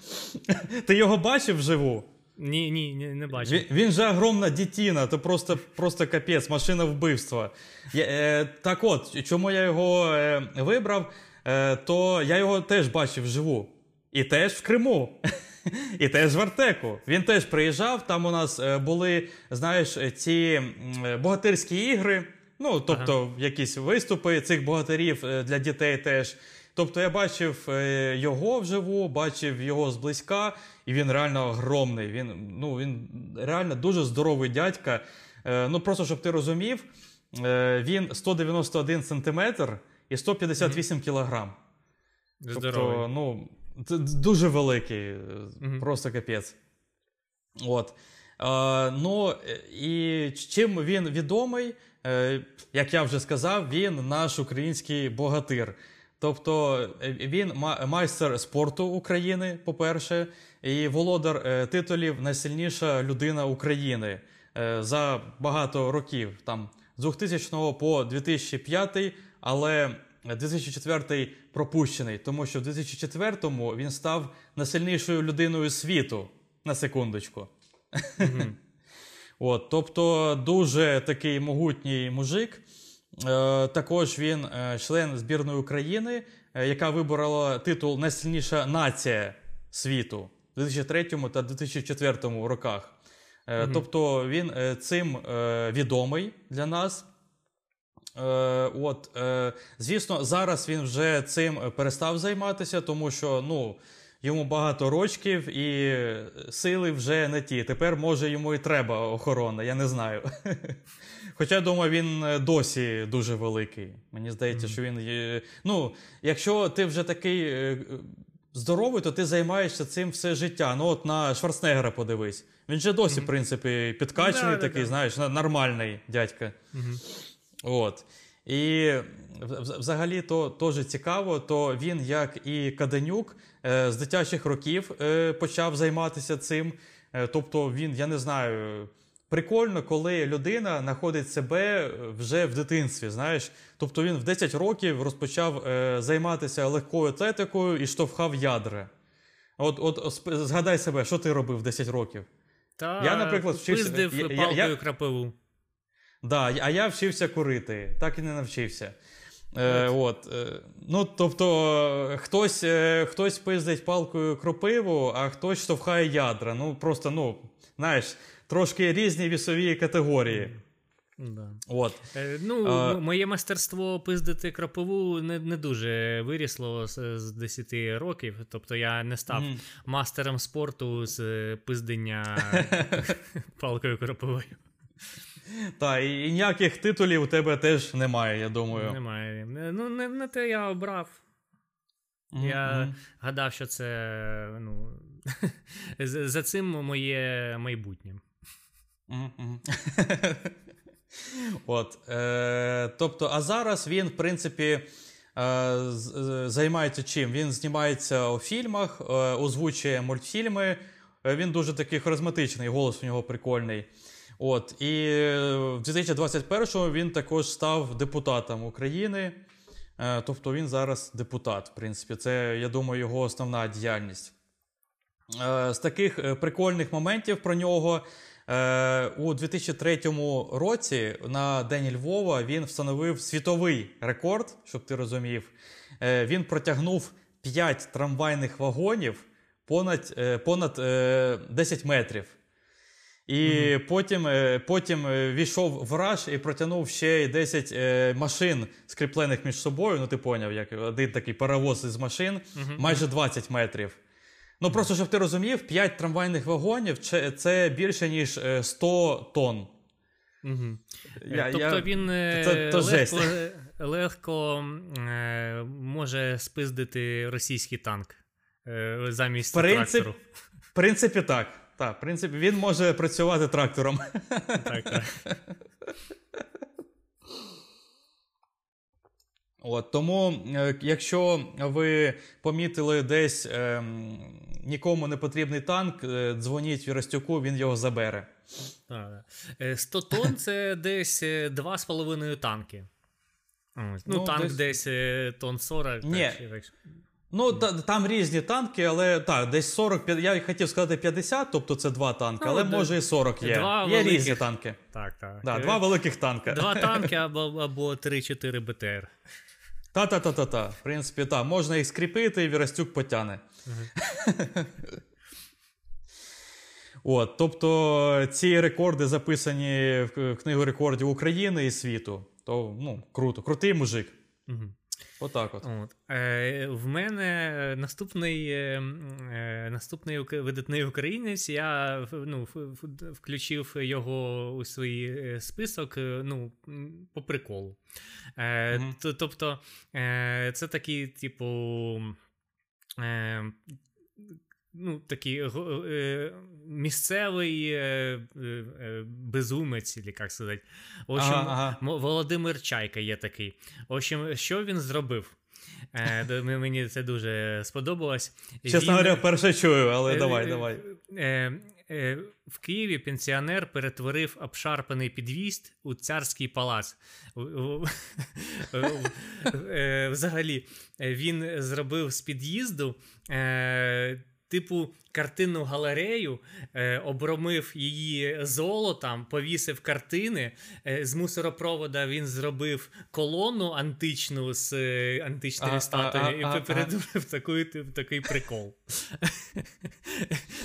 (laughs) Ти його бачив вживу? Ні, ні, ні, не бачу. Він, він же огромна дітіна, то просто просто капець, машина вбивства. Я, е, Так от, чому я його е, вибрав, е, то я його теж бачив вживу. І теж в Криму. (laughs) І теж в Артеку. Він теж приїжджав. Там у нас е, були, знаєш, ці богатирські ігри. Ну, тобто, ага. якісь виступи цих богатирів е, для дітей теж. Тобто я бачив е, його вживу, бачив його зблизька, і він реально огромний. Він ну, він реально дуже здоровий дядька. Е, ну Просто щоб ти розумів, е, він 191 сантиметр і 158 mm-hmm. кілограм. Тобто, ну, дуже великий, просто капець. От. Е, ну, І чим він відомий, е, як я вже сказав, він наш український богатир. Тобто е, він майстер спорту України, по-перше, і володар е, титулів найсильніша людина України е, за багато років, там з 2000 по 2005, але 2004 пропущений, тому що в 2004-му він став найсильнішою людиною світу на секундочку. Mm-hmm. (laughs) От, Тобто дуже такий могутній мужик. Е, також він е, член збірної України, е, яка виборола титул Найсильніша нація світу у 2003 та 2004 роках. mm Тобто він цим відомий для нас. От, Звісно, зараз він вже цим перестав займатися, тому що ну, йому багато рочків і сили вже не ті. Тепер, може, йому і треба охорона, я не знаю. (laughs) Хоча, думаю, він досі дуже великий. Мені здається, mm-hmm. що він є. Ну, якщо ти вже такий е, здоровий, то ти займаєшся цим все життя. Ну, от на Шварценеггера подивись. Він же досі, mm-hmm. в принципі, підкачений, да, такий, знаєш, нормальний дядька. Mm-hmm. От. І взагалі то теж цікаво, то він, як і Каденюк, е, з дитячих років е, почав займатися цим. Е, тобто він, я не знаю, прикольно, коли людина знаходить себе вже в дитинстві. знаєш. Тобто він в 10 років розпочав займатися легкою атлетикою і штовхав ядра. От от згадай себе, що ти робив 10 років. Та я, наприклад, вчився... палкою я, я, крапиву. Да, А я вчився курити, так і не навчився. Е, от, е, ну, Тобто, хтось е, хтось пиздить палкою кропиву, а хтось штовхає ядра. Ну, просто, ну, знаєш, трошки різні вісові категорії. Да. От. Е, ну, а... Моє мастерство пиздити кропиву не не дуже вирісло з, з 10 років. Тобто я не став mm. мастером спорту з пиздення (laughs) палкою кропивою. Так, і ніяких титулів у тебе теж немає, я думаю. Немає. Ну, не, не те я обрав. Mm-hmm. Я гадав, що це ну, (laughs) за цим моє майбутнє. Mm-hmm. (laughs) От, е, Тобто, а зараз він, в принципі, е, займається чим? Він знімається у фільмах, е, озвучує мультфільми. Е, він дуже такий харизматичний, голос у нього прикольний. От і в 2021-му він також став депутатом України. Е, тобто він зараз депутат. В принципі, це я думаю, його основна діяльність. Е, з таких е, прикольних моментів про нього у 2003 році на День Львова він встановив світовий рекорд, щоб ти розумів. Він протягнув 5 трамвайних вагонів понад понад 10 метрів. І mm-hmm. потім е, потім е, війшов в раш і протягнув ще 10 е, машин, скріплених між собою. Ну, ти поняв, як один такий паровоз із машин, mm-hmm. майже 20 метрів. Ну, просто щоб ти розумів, 5 трамвайних вагонів це більше, ніж 100 тонн. Угу. Я, тобто я... він це, це легко легко е, може спиздити російський танк е, замість Принцип... трактору. В принципі, так. Так, в принципі, він може працювати трактором. Так, так. От, Тому, е, якщо ви помітили десь е, нікому не потрібний танк, е, дзвоніть Віростюку, він його забере. 100 тонн це десь 2,5 танки. Ну, ну танк десь, десь тонн 40. Ні, так, Ну, та, там різні танки, але так, десь 40, я хотів сказати 50, тобто це два танки, ну, але де, може і 40 є. Два є великих... різні танки. Так, так. Да, Два великих танка. Два (laughs) танки або або 3-4 БТР. Та-та-та-та-та. В принципі, так, можна їх скріпити, і Вірастюк потяне. uh (laughs) От, Тобто ці рекорди записані в книгу рекордів України і світу. То ну, круто, крутий мужик. Угу. Отак от. от. Е, В мене наступний е, е наступний видатний українець. Я ну, включив його у свій е, список е, ну, по приколу. Е, угу. Тобто, е, це такий, типу. Е, ну, такий е, місцевий е, е, безумець, як сказати. В общем, ага, ага. Володимир Чайка є такий. В общем, що він зробив? Е, Мені це дуже сподобалось. Чесно він... говоря, перше чую, але е, давай, давай. Е, е, в Києві пенсіонер перетворив обшарпаний під'їзд у царський палац. Е, взагалі, він зробив з під'їзду типу картинну галерею, е, обромив її золотом, повісив картини. Е, з мусоропровода він зробив колону античну з е, античними статуями і передумав такий, такий прикол.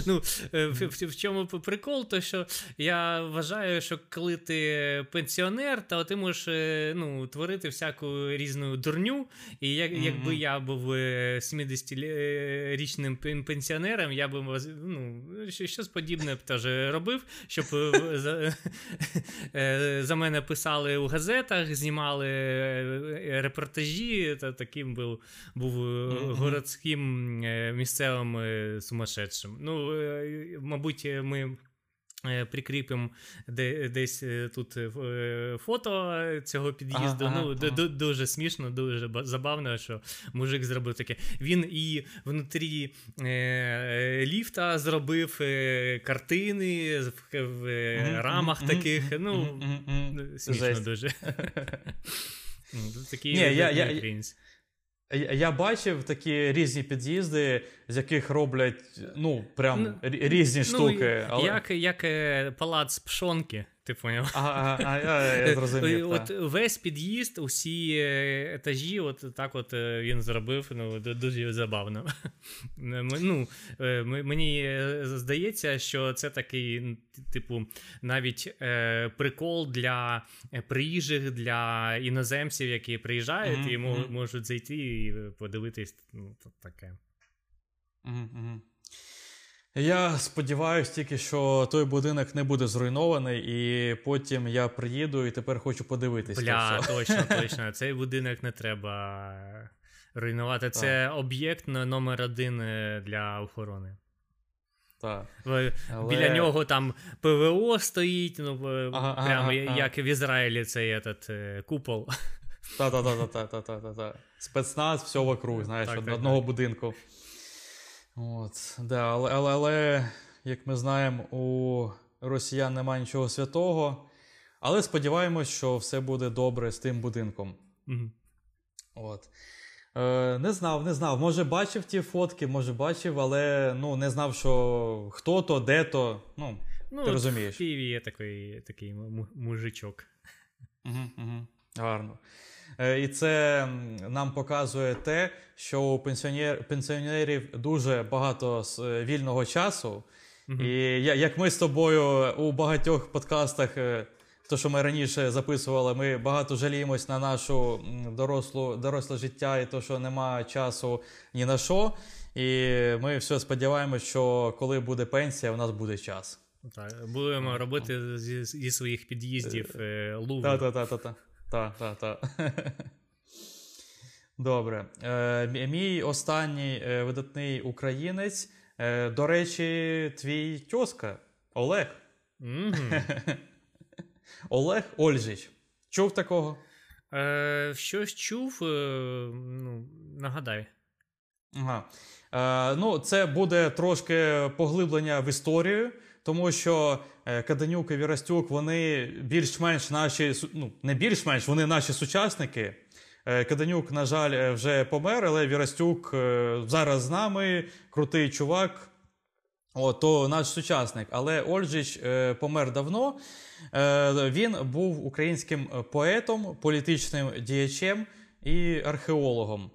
ну, в, в, в чому прикол, то що я вважаю, що коли ти пенсіонер, то ти можеш ну, творити всяку різну дурню. І як, mm-hmm. якби я був 70-річним пенсіонером, я би ну, щось подібне б теж робив, щоб за, (laughs) за мене писали у газетах, знімали репортажі. Та таким був був mm-hmm. городським місцевим сумасшедшим. Ну, мабуть, ми. Прикріпимо десь тут фото цього під'їзду. Ага, ну, ага. Дуже смішно, дуже забавно, що мужик зробив таке. Він і внутрі е- ліфта зробив е- картини в, в mm-hmm, рамах mm-hmm, таких. Ну, смішно Жесть. дуже. (laughs) Такі Ні, я, я, я бачив такі різні під'їзди, з яких роблять ну, прям ну, різні ну, штуки. Але... Як як е, палац пшонки. Ти поняв? Ага, а, я, я зрозумів. От весь під'їзд, усі е, етажі, от так от е, він зробив. Ну, дуже забавно. (laughs) Ну, е, Мені здається, що це такий, типу, навіть е, прикол для приїжджих, для іноземців, які приїжджають mm-hmm. і можуть зайти і подивитись. Ну, таке. Mm-hmm. Я сподіваюся тільки, що той будинок не буде зруйнований, і потім я приїду і тепер хочу подивитися. Бля, точно, (laughs) точно. Цей будинок не треба руйнувати. Це так. об'єкт номер один е, для охорони. Так. Але... Біля нього там ПВО стоїть, ну ага, прямо ага, як ага. в Ізраїлі цей этот, е, купол. Та-та-та-та-та-та-та. Спецназ, все вокруг, знаєш, так, одного так. будинку. От, да, Але, але, але, як ми знаємо, у росіян немає нічого святого. Але сподіваємось, що все буде добре з тим будинком. mm От. Е, Не знав, не знав. Може, бачив ті фотки, може бачив, але ну, не знав, що хто то, де то. Ну, ну ти розумієш. В Києві є такий такий мужичок. Угу, угу. Гарно. Е, і це нам показує те, що у пенсіонер, пенсіонерів дуже багато е, вільного часу. Mm-hmm. І як ми з тобою у багатьох подкастах, е, то що ми раніше записували, ми багато жаліємось на нашу дорослу, доросле життя і то, що немає часу ні на що. І ми все сподіваємося, що коли буде пенсія, у нас буде час. Так, Будемо робити зі, зі своїх під'їздів луви. Так-так-так. Так, так, так. (laughs) Добре. Е, Мій останній е, видатний українець. Е, До речі, твій тьоска Олег. Mm-hmm. (laughs) Олег Ольжич. Чув такого? Е, Щось чув. Е, ну, Нагадай. Ага. Е, Ну, Це буде трошки поглиблення в історію тому що е, Каденюк і Вірастюк, вони більш-менш наші, ну не більш-менш, вони наші сучасники. Е, Каденюк, на жаль, е, вже помер, але Вірастюк зараз з нами, крутий чувак. О, то наш сучасник. Але Ольжич помер давно. Він був українським поетом, політичним діячем і археологом.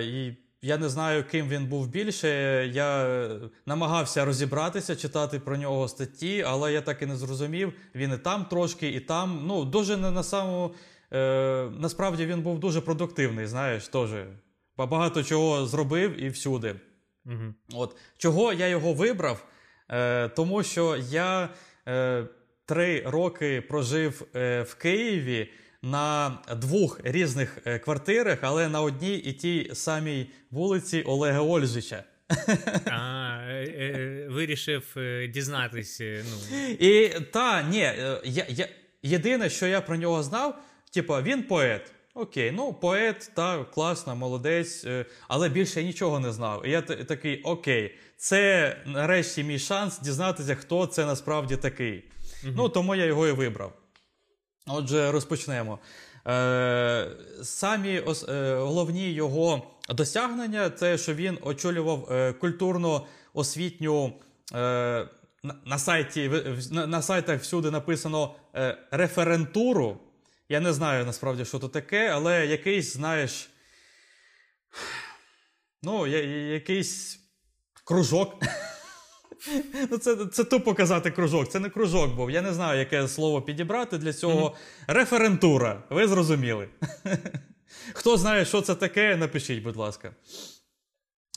І я не знаю, ким він був більше. Я намагався розібратися, читати про нього статті, але я так і не зрозумів. Він і там трошки, і там. Ну, дуже не на самому. Е, Насправді він був дуже продуктивний, знаєш, теж. Багато чого зробив і всюди. Угу. От. Чого я його вибрав? Е, Тому що я е, три роки прожив е, в Києві на двох різних е, квартирах, але на одній і тій самій вулиці Олега Ольжича. А, е, е, Вирішив дізнатися. Ну. І та, ні, я, я, єдине, що я про нього знав, типу, він поет. Окей, ну поет, та класно, молодець, але більше я нічого не знав. І я такий, окей, це нарешті мій шанс дізнатися, хто це насправді такий. Угу. Ну тому я його і вибрав. Отже, розпочнемо. Е, Самі ос, е, головні його досягнення це що він очолював е, культурно-освітню е, на, на сайті, на, на сайтах всюди написано е, референтуру. Я не знаю насправді, що це таке, але якийсь, знаєш, ну, я, якийсь кружок. (laughs) (laughs) Ну, Це це тупо казати кружок. Це не кружок був. Я не знаю, яке слово підібрати для цього. Mm-hmm. Референтура. Ви зрозуміли. (laughs) Хто знає, що це таке, напишіть, будь ласка.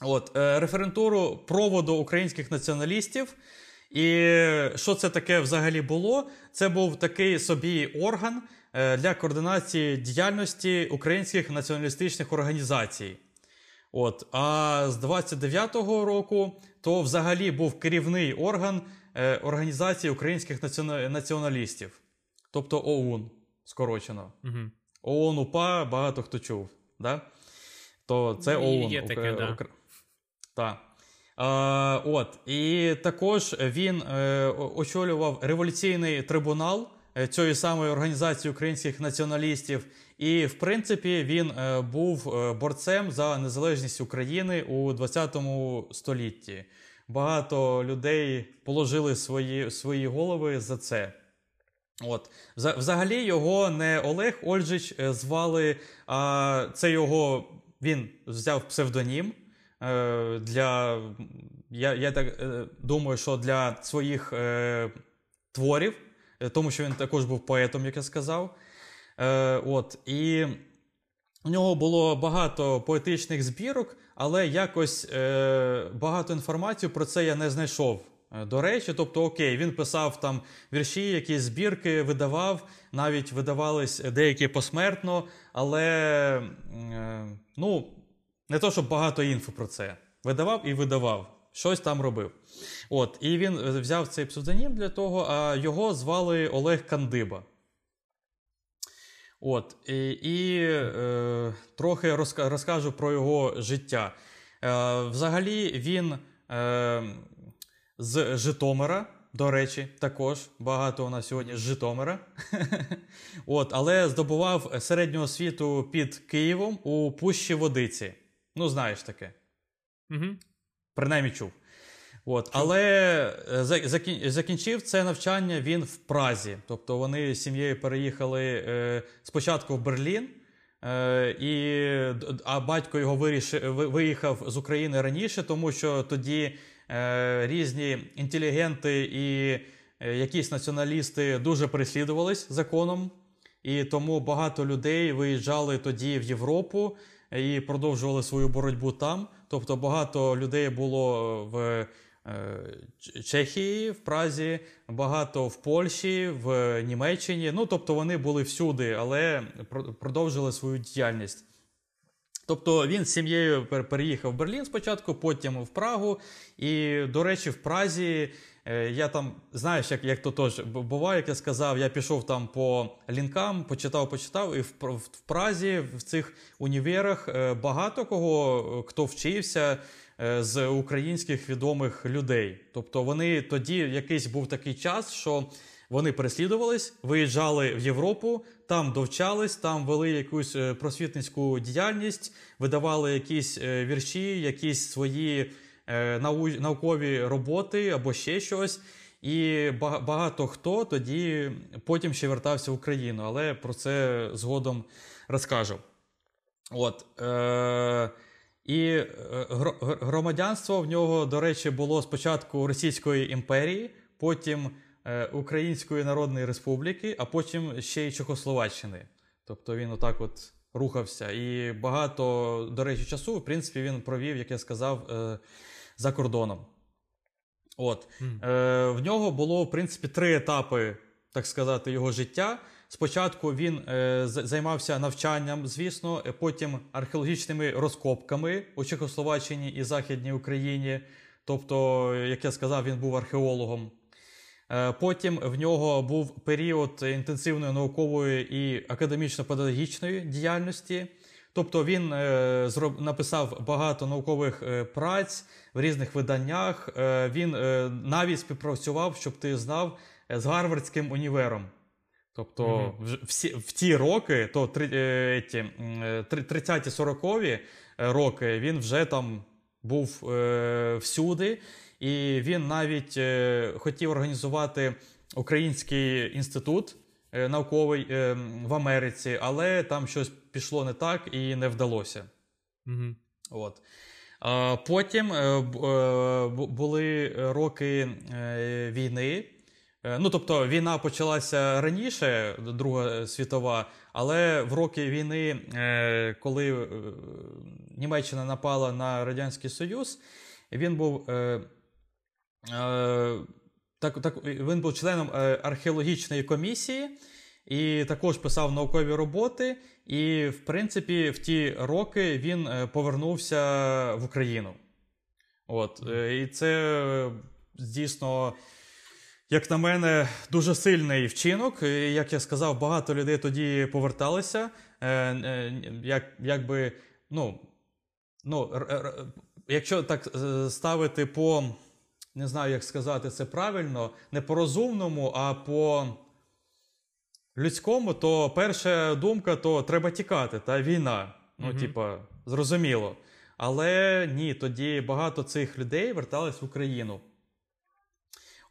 От, е, Референтуру проводу українських націоналістів. І що це таке взагалі було? Це був такий собі орган е, для координації діяльності українських націоналістичних організацій. От, А з 29-го року то взагалі був керівний орган е, Організації українських націоналістів, тобто ОУН, скорочено. Угу. ООН УПА багато хто чув. Да? То це ну, ОУН. Є таке, Укра... да. Так. А, от, І також він е, очолював революційний трибунал е, цієї самої організації українських націоналістів. І, в принципі, він е, був е, борцем за незалежність України у 20 столітті. Багато людей положили свої, свої голови за це. От. Взагалі його не Олег Ольжич е, звали, а це його він взяв псевдонім. Для, Я я так думаю, що для своїх творів, тому що він також був поетом, як я сказав. Е, от, І у нього було багато поетичних збірок, але якось е, багато інформації про це я не знайшов. До речі, тобто, окей, він писав там вірші, якісь збірки видавав, навіть видавались деякі посмертно, але е, ну, не то, щоб багато інфи про це. Видавав і видавав. Щось там робив. От, І він взяв цей псевдонім для того, а його звали Олег Кандиба. От, І і е, трохи розкажу про його життя. Е, Взагалі, він е, з Житомира. До речі, також багато у нас сьогодні з Житомира. (laughs) От, Але здобував середню освіту під Києвом у Пущі Водиці. Ну, знаєш таке. Угу. Принаймні чув. От. Але е, закінчив це навчання він в Празі. Тобто вони з сім'єю переїхали е, спочатку в Берлін, е, і, а батько його вирішив, виїхав з України раніше, тому що тоді е, різні інтелігенти і е, якісь націоналісти дуже переслідувались законом. І тому багато людей виїжджали тоді в Європу і продовжували свою боротьбу там. Тобто багато людей було в Чехії, в Празі, багато в Польщі, в Німеччині. Ну тобто вони були всюди, але продовжили свою діяльність. Тобто він з сім'єю переїхав в Берлін спочатку, потім в Прагу. І, до речі, в Празі Е, я там, знаєш, як як то теж буває, як я сказав, я пішов там по лінкам, почитав, почитав, і в, в, Празі, в цих універах е, багато кого е, хто вчився з українських відомих людей. Тобто вони тоді якийсь був такий час, що вони переслідувались, виїжджали в Європу, там довчались, там вели якусь просвітницьку діяльність, видавали якісь вірші, якісь свої. Е, наукові роботи або ще щось. І багато хто тоді потім ще вертався в Україну, але про це згодом розкажу. От. Е- І е, громадянство в нього, до речі, було спочатку Російської імперії, потім е- Української Народної Республіки, а потім ще й Чехословаччини. Тобто він отак от рухався. І багато, до речі, часу, в принципі, він провів, як я сказав, е- за кордоном. От. Mm. В нього було, в принципі, три етапи, так сказати, його життя. Спочатку він е, займався навчанням, звісно, е, потім археологічними розкопками у Чехословаччині і Західній Україні. Тобто, як я сказав, він був археологом. Е, потім в нього був період інтенсивної наукової і академічно-педагогічної діяльності. Тобто він написав багато наукових праць в різних виданнях. Він навіть співпрацював, щоб ти знав, з Гарвардським універом. Тобто mm-hmm. в, всі, в ті роки, то 30-40 е, роки, він вже там був е, всюди, і він навіть хотів організувати український інститут. Е, науковий е, в Америці, але там щось пішло не так і не вдалося. Угу. От. Потім були роки війни. Ну, тобто війна почалася раніше, Друга світова, але в роки війни, коли Німеччина напала на Радянський Союз, він був так, так, він був членом археологічної комісії і також писав наукові роботи. І, в принципі, в ті роки він е, повернувся в Україну. От, е, І це дійсно, як на мене, дуже сильний вчинок. Як я сказав, багато людей тоді поверталися. Е, як, якби, ну, ну, Якщо так ставити по, не знаю, як сказати це правильно, не по розумному, а по людському, то перша думка то треба тікати, та війна. Ну, mm типа, зрозуміло. Але ні, тоді багато цих людей вертались в Україну.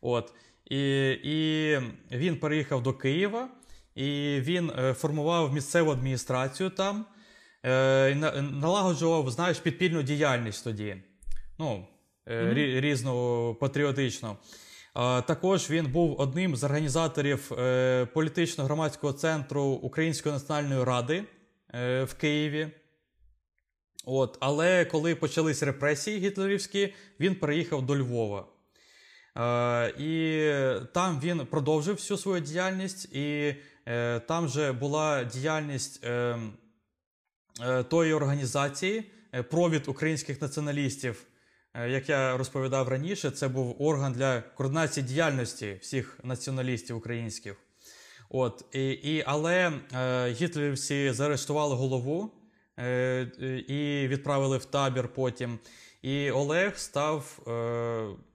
От. І і він переїхав до Києва, і він е, формував місцеву адміністрацію там, е, налагоджував, знаєш, підпільну діяльність тоді. Ну, mm-hmm. різну патріотичну. Також він був одним з організаторів політично-громадського центру Української національної ради в Києві. От, Але коли почались репресії гітлерівські, він переїхав до Львова. І там він продовжив всю свою діяльність, і е, там же була діяльність тої організації провід українських націоналістів. Е, як я розповідав раніше, це був орган для координації діяльності всіх націоналістів українських. От, і, і, Але е, гітлерівці заарештували голову е, і відправили в табір потім. І Олег став. Е,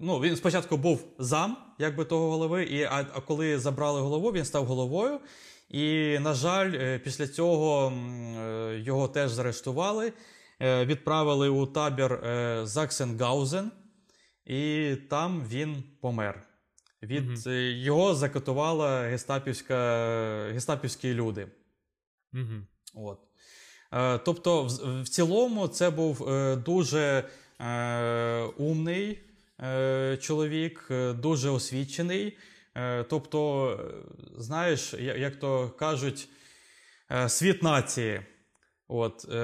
ну, Він спочатку був зам, якби того голови, і, а, а коли забрали голову, він став головою. І, на жаль, е, після цього е, його теж заарештували. Е, відправили у табір Заксенгаузен, і там він помер. Від угу. Його закатувала гестапівська, гестапівські люди. Угу. От. Тобто, в, в цілому, це був дуже е, умний чоловік, дуже освічений. Е, тобто, знаєш, як то кажуть, світ нації. От, е,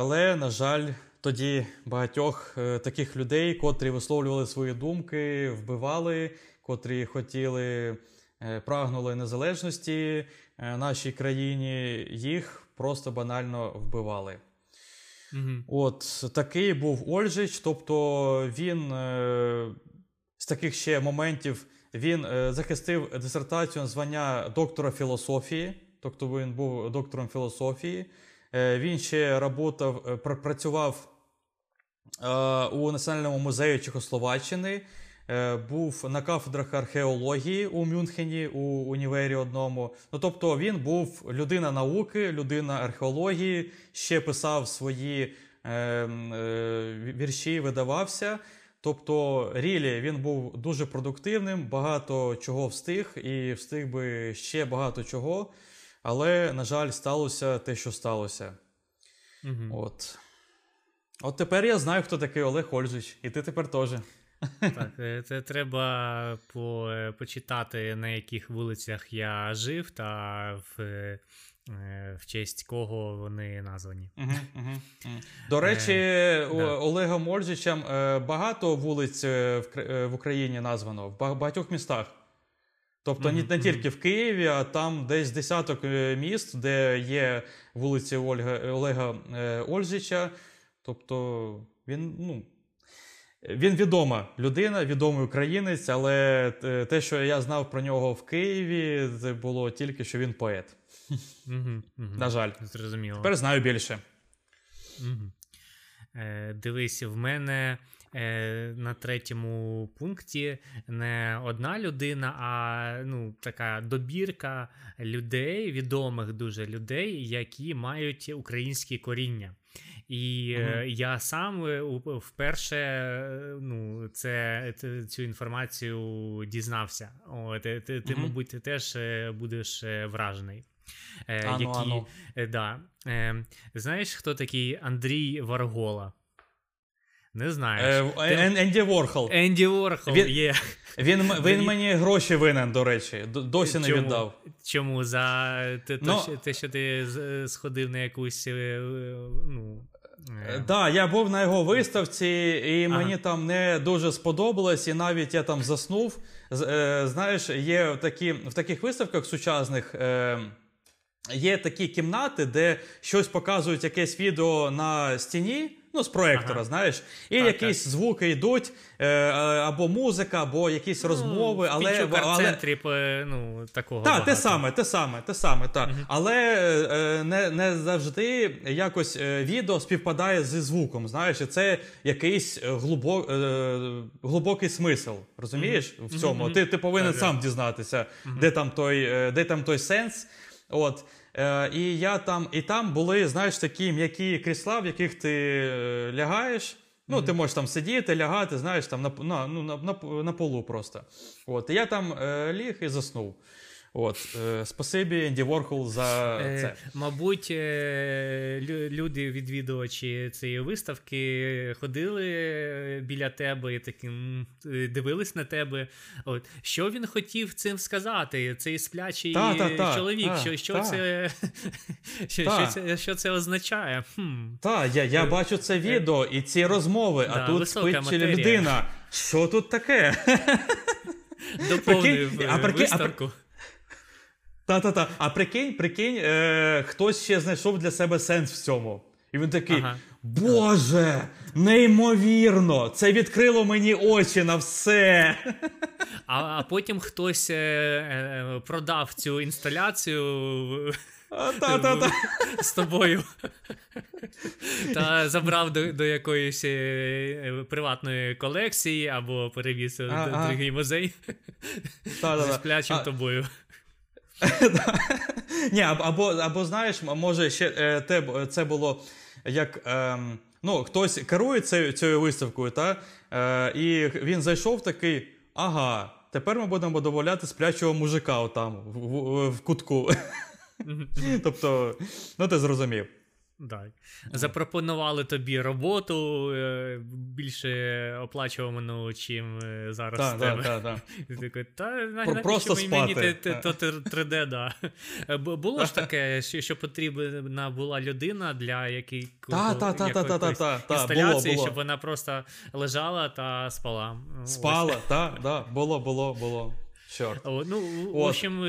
Але, на жаль, тоді багатьох е, таких людей, котрі висловлювали свої думки, вбивали, котрі хотіли, е, прагнули незалежності нашій країні, їх просто банально вбивали. Угу. От такий був Ольжич, тобто він з таких ще моментів він захистив дисертацію на звання доктора філософії, тобто він був доктором філософії. Е, він ще работав, е, працював е, у Національному музеї Чехословаччини, був на кафедрах археології у Мюнхені у універі одному. Ну, Тобто він був людина науки, людина археології, ще писав свої вірші, видавався. Тобто, Рілі він був дуже продуктивним, багато чого встиг, і встиг би ще багато чого. Але, на жаль, сталося те, що сталося. Угу. От От тепер я знаю, хто такий Олег Ольжич, і ти тепер теж. Так, е, це треба по, е, почитати, на яких вулицях я жив, та в е, в честь кого вони названі. Угу, угу, угу. До речі, е, Олегом Ольжичем багато вулиць в Україні названо в багатьох містах. Тобто mm-hmm. не тільки в Києві, а там десь десяток міст, де є вулиці Ольга, Олега е, Ольжича. Тобто він ну, він відома людина, відомий українець, але те, що я знав про нього в Києві, це було тільки що він поет. Mm-hmm. Mm-hmm. На жаль, Зрозуміло. Тепер знаю більше. Е, Дивись, в мене Е, на третьому пункті не одна людина, а ну, така добірка людей, відомих дуже людей, які мають українські коріння. І uh я сам е, вперше ну, це, цю інформацію дізнався. О, Ти, ти, uh мабуть, ти теж будеш вражений. Ану, які, ану. Да. Знаєш, хто такий Андрій Варгола? Не знаєш. Е, Енді Ворхол. Енді Ворхол він, є. Він він мені гроші винен, до речі, досі не Чому? віддав. Чому? За те. Ну, те, що ти сходив на якусь. Е, ну, Так, да, я був на його виставці, і ага. мені там не дуже сподобалось, і навіть я там заснув. Знаєш, є такі в таких виставках сучасних. Є такі кімнати, де щось показують якесь відео на стіні, ну, з проектора, ага. знаєш, і так, якісь так. звуки йдуть, е, або музика, або якісь ну, розмови. але в але... центрі ну, такого. Так, те саме, те саме, те саме, так. Угу. Але е, не не завжди якось е, відео співпадає зі звуком. Знаєш, і це якийсь глибок, е, глибокий смисл. Розумієш? Угу. В цьому. Угу. Ти ти повинен так, сам дізнатися, де там той, е, де там той сенс. От. Е, І я там, і там були, знаєш, такі м'які крісла, в яких ти е, лягаєш. Ну, ти можеш там сидіти, лягати, знаєш, там на на, ну, на, на, на полу просто. От. І я там е, ліг і заснув. От, е, Спасибі Енді Ворхол за е, це. Е, мабуть, е, люди, відвідувачі цієї виставки, ходили біля тебе і такі дивились на тебе. От. Що він хотів цим сказати? Цей сплячий та, та, та, чоловік, що що, Це, (laughs) що, що це що це означає? Так, я я бачу це відео і ці розмови, а тут спить людина. Що тут таке? (laughs) Доповнив виставку. Та-та-та. А прикинь, прикинь, е, хтось ще знайшов для себе сенс в цьому. І він такий: ага. Боже, неймовірно! Це відкрило мені очі на все. А а потім хтось е, е, продав цю інсталяцію. Та-та-та. З тобою. Та забрав до до якоїсь е, приватної колекції або перевіз в другий музей зі сплячим тобою. (laughs) Ні, або, або знаєш, може, ще те це було як. Ем, ну, Хтось керує цією цією виставкою, та? Е, і він зайшов такий. Ага, тепер ми будемо доволяти сплячого мужика отам в, в, в кутку. (laughs) Тобто, ну ти зрозумів. Так. Запропонували тобі роботу е, більше оплачувану, чим е, зараз. Так, так, так. Такий, та Просто мені то 3D, да. Е, було ж таке, що потрібна була людина для якої інсталяції, щоб вона просто лежала та спала. Спала, так, так, було, було, було. Чорт. Ну, В общем,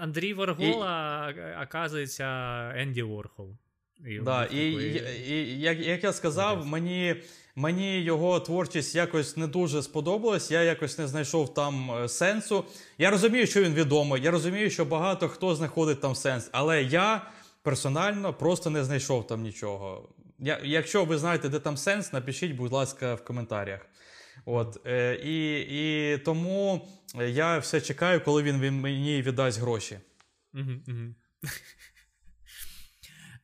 Андрій Варгола, оказується, Енді Ворхол. І, да, і, і, і як як я сказав, мені мені його творчість якось не дуже сподобалась. Я якось не знайшов там е, сенсу. Я розумію, що він відомий. Я розумію, що багато хто знаходить там сенс, але я персонально просто не знайшов там нічого. Я, Якщо ви знаєте, де там сенс, напишіть, будь ласка, в коментарях. От, е, І і тому я все чекаю, коли він мені віддасть гроші. Угу, угу. (laughs)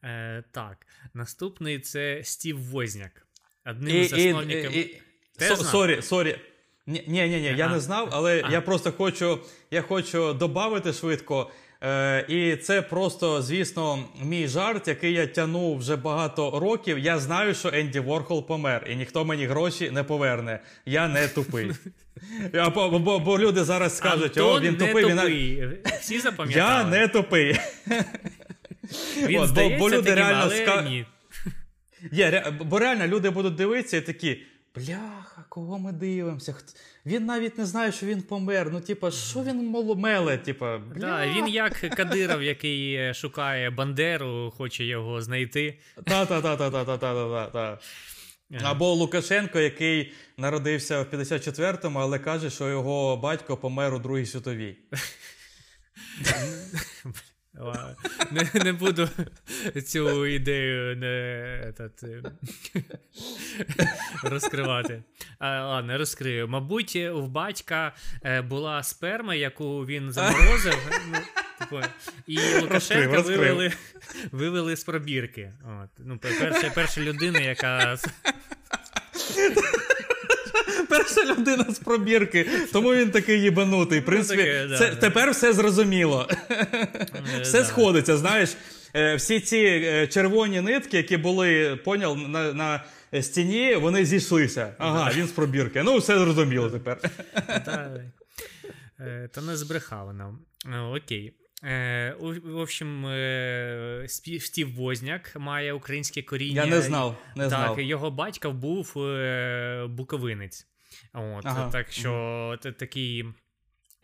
Е, Так, наступний це Стів Возняк. Одним з засновників. Sorry, sorry. Ні, ні, ні, я не знав, але я просто хочу я хочу додати швидко. Е, І це просто, звісно, мій жарт, який я тянув вже багато років. Я знаю, що Енді Ворхол помер, і ніхто мені гроші не поверне. Я не тупий. (laughs) Бо, бо, бо люди зараз скажуть, Антон о, він не тупий. тупий. Всі запам'ятали. Я не тупий. (laughs) Він От, здається бо, бо люди таким, реально але ска... ні. (laughs) Є, бо реально люди будуть дивитися і такі. Бляха, кого ми дивимося? Він навіть не знає, що він помер. Ну, типа, що він меле? Типа. Да, він як Кадиров, який е, шукає Бандеру, хоче його знайти. Та-та-та-та-та-та-та-та. Або Лукашенко, який народився в 54-му, але каже, що його батько помер у Другій світовій. (laughs) Не не буду цю ідею не этот, розкривати. А, Ладно, розкрию. Мабуть, в батька е, була сперма, яку він заморозив. Ну, типу, І Лукашенка вивели вивели з пробірки. От. Ну, Перша перша людина, яка (laughs) перша людина з пробірки, тому він такий їбанутий. В ну, принципі, це, тепер все зрозуміло. (laughs) Е, все сходиться, знаєш. Е, всі ці е, червоні нитки, які були, поняв, на на стіні, вони зійшлися. Ага, він з пробірки. Ну, все зрозуміло тепер. Та, не збрехав нам. Окей. Е, В общем, е, Стів Возняк має українське коріння. Я не знав. не Так, знав. його батько був е, буковинець. От, Ага. Так що т- такий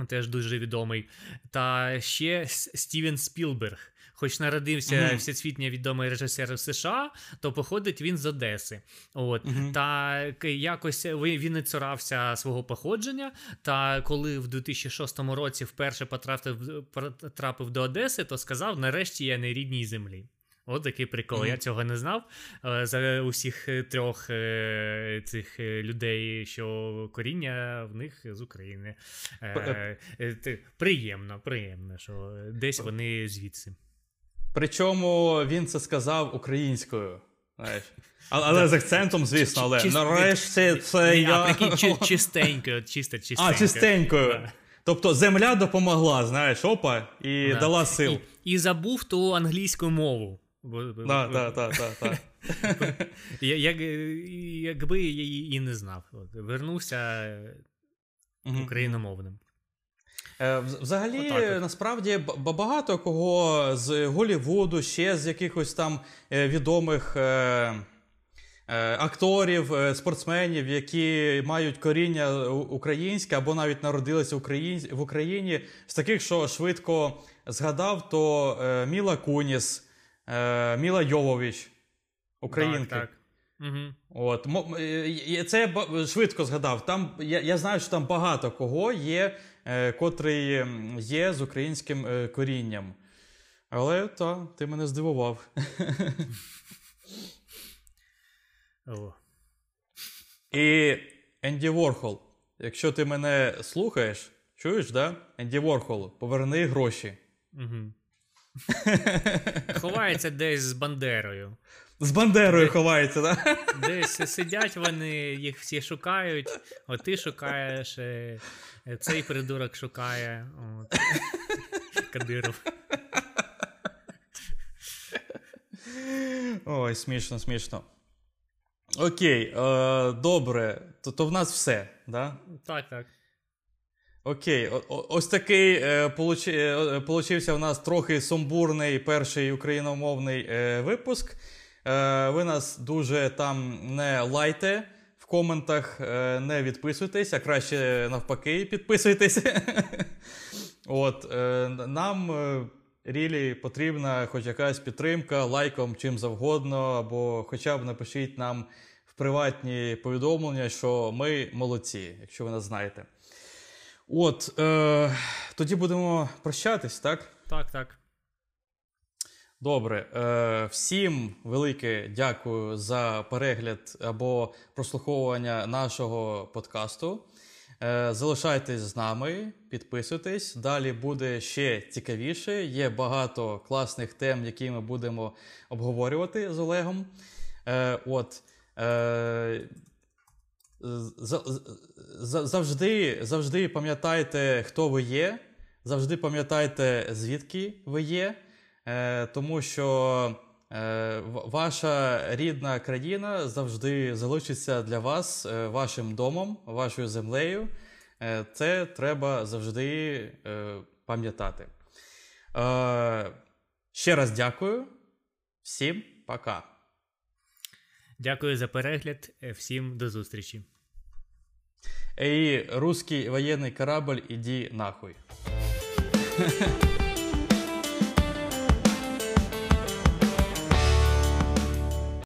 теж дуже відомий. Та ще Стівен Спілберг. Хоч народився Мгм. всесвітньо відомий режисер США, то походить він з Одеси. От Мгм. та якось він не цурався свого походження. Та коли в 2006 році вперше потрапив, потрапив до Одеси, то сказав: нарешті я на рідній землі. От такий прикол. Мгм. Я цього не знав. Е, За усіх трьох е, цих е, людей, що коріння в них з України. Приємно, приємно, що десь вони звідси. Причому він це сказав українською. Знаєш. А- Але з акцентом, звісно, але Чис- нарешті це я. А прикинь, чи- (laughs) чистенько, чисто чистенько. А, чистенькою. Да. Тобто земля допомогла, знаєш, опа, і Да. дала сил. І, і забув ту англійську мову. Так, так, так, так, якби я її і не знав. Вернувся україномовним. Е, вз- Взагалі, Отак насправді, багато кого з Голлівуду, ще з якихось там е, відомих е, акторів, спортсменів, які мають коріння українське або навіть народилися в Україні, з таких, що швидко згадав, то Міла Куніс, Міла Йовович, українки. Так, так. Угу. От це я швидко згадав. Там я, я знаю, що там багато кого є, котрий є з українським е, корінням. Але та, ти мене здивував. (laughs) О. І Енді Ворхол, якщо ти мене слухаєш, чуєш, да? Енді Ворхол, поверни гроші. Угу. (laughs) Ховається десь з Бандерою. З Бандерою ховається, да? Десь сидять вони, їх всі шукають, от ти шукаєш, е, е, цей придурок шукає. От. Кадиров. Ой, смішно, смішно. Окей, е, добре. То, то в нас все, да? Так, так. Окей, о- ось такий е, е, получився у нас трохи сумбурний перший україномовний е, випуск. Е, ви нас дуже там не лайте в коментах, е, не відписуйтесь, а краще навпаки підписуйтесь. (laughs) От, е, нам рілі потрібна хоч якась підтримка лайком чим завгодно, або хоча б напишіть нам в приватні повідомлення, що ми молодці, якщо ви нас знаєте. От, е, тоді будемо прощатись, так? Так, так. Добре. Е, всім велике дякую за перегляд або прослуховування нашого подкасту. Е, залишайтесь з нами, підписуйтесь. Далі буде ще цікавіше. Є багато класних тем, які ми будемо обговорювати з Олегом. Е, от. Е, за- за- завжди, завжди пам'ятайте, хто ви є, завжди пам'ятайте, звідки ви є, тому що е, ваша рідна країна завжди залишиться для вас е, вашим домом, вашою землею. Е, це треба завжди е, пам'ятати. Е, ще раз дякую. Всім пока. Дякую за перегляд. Е, Всім до зустрічі. Эй, русский военный корабль, иди нахуй. (laughs)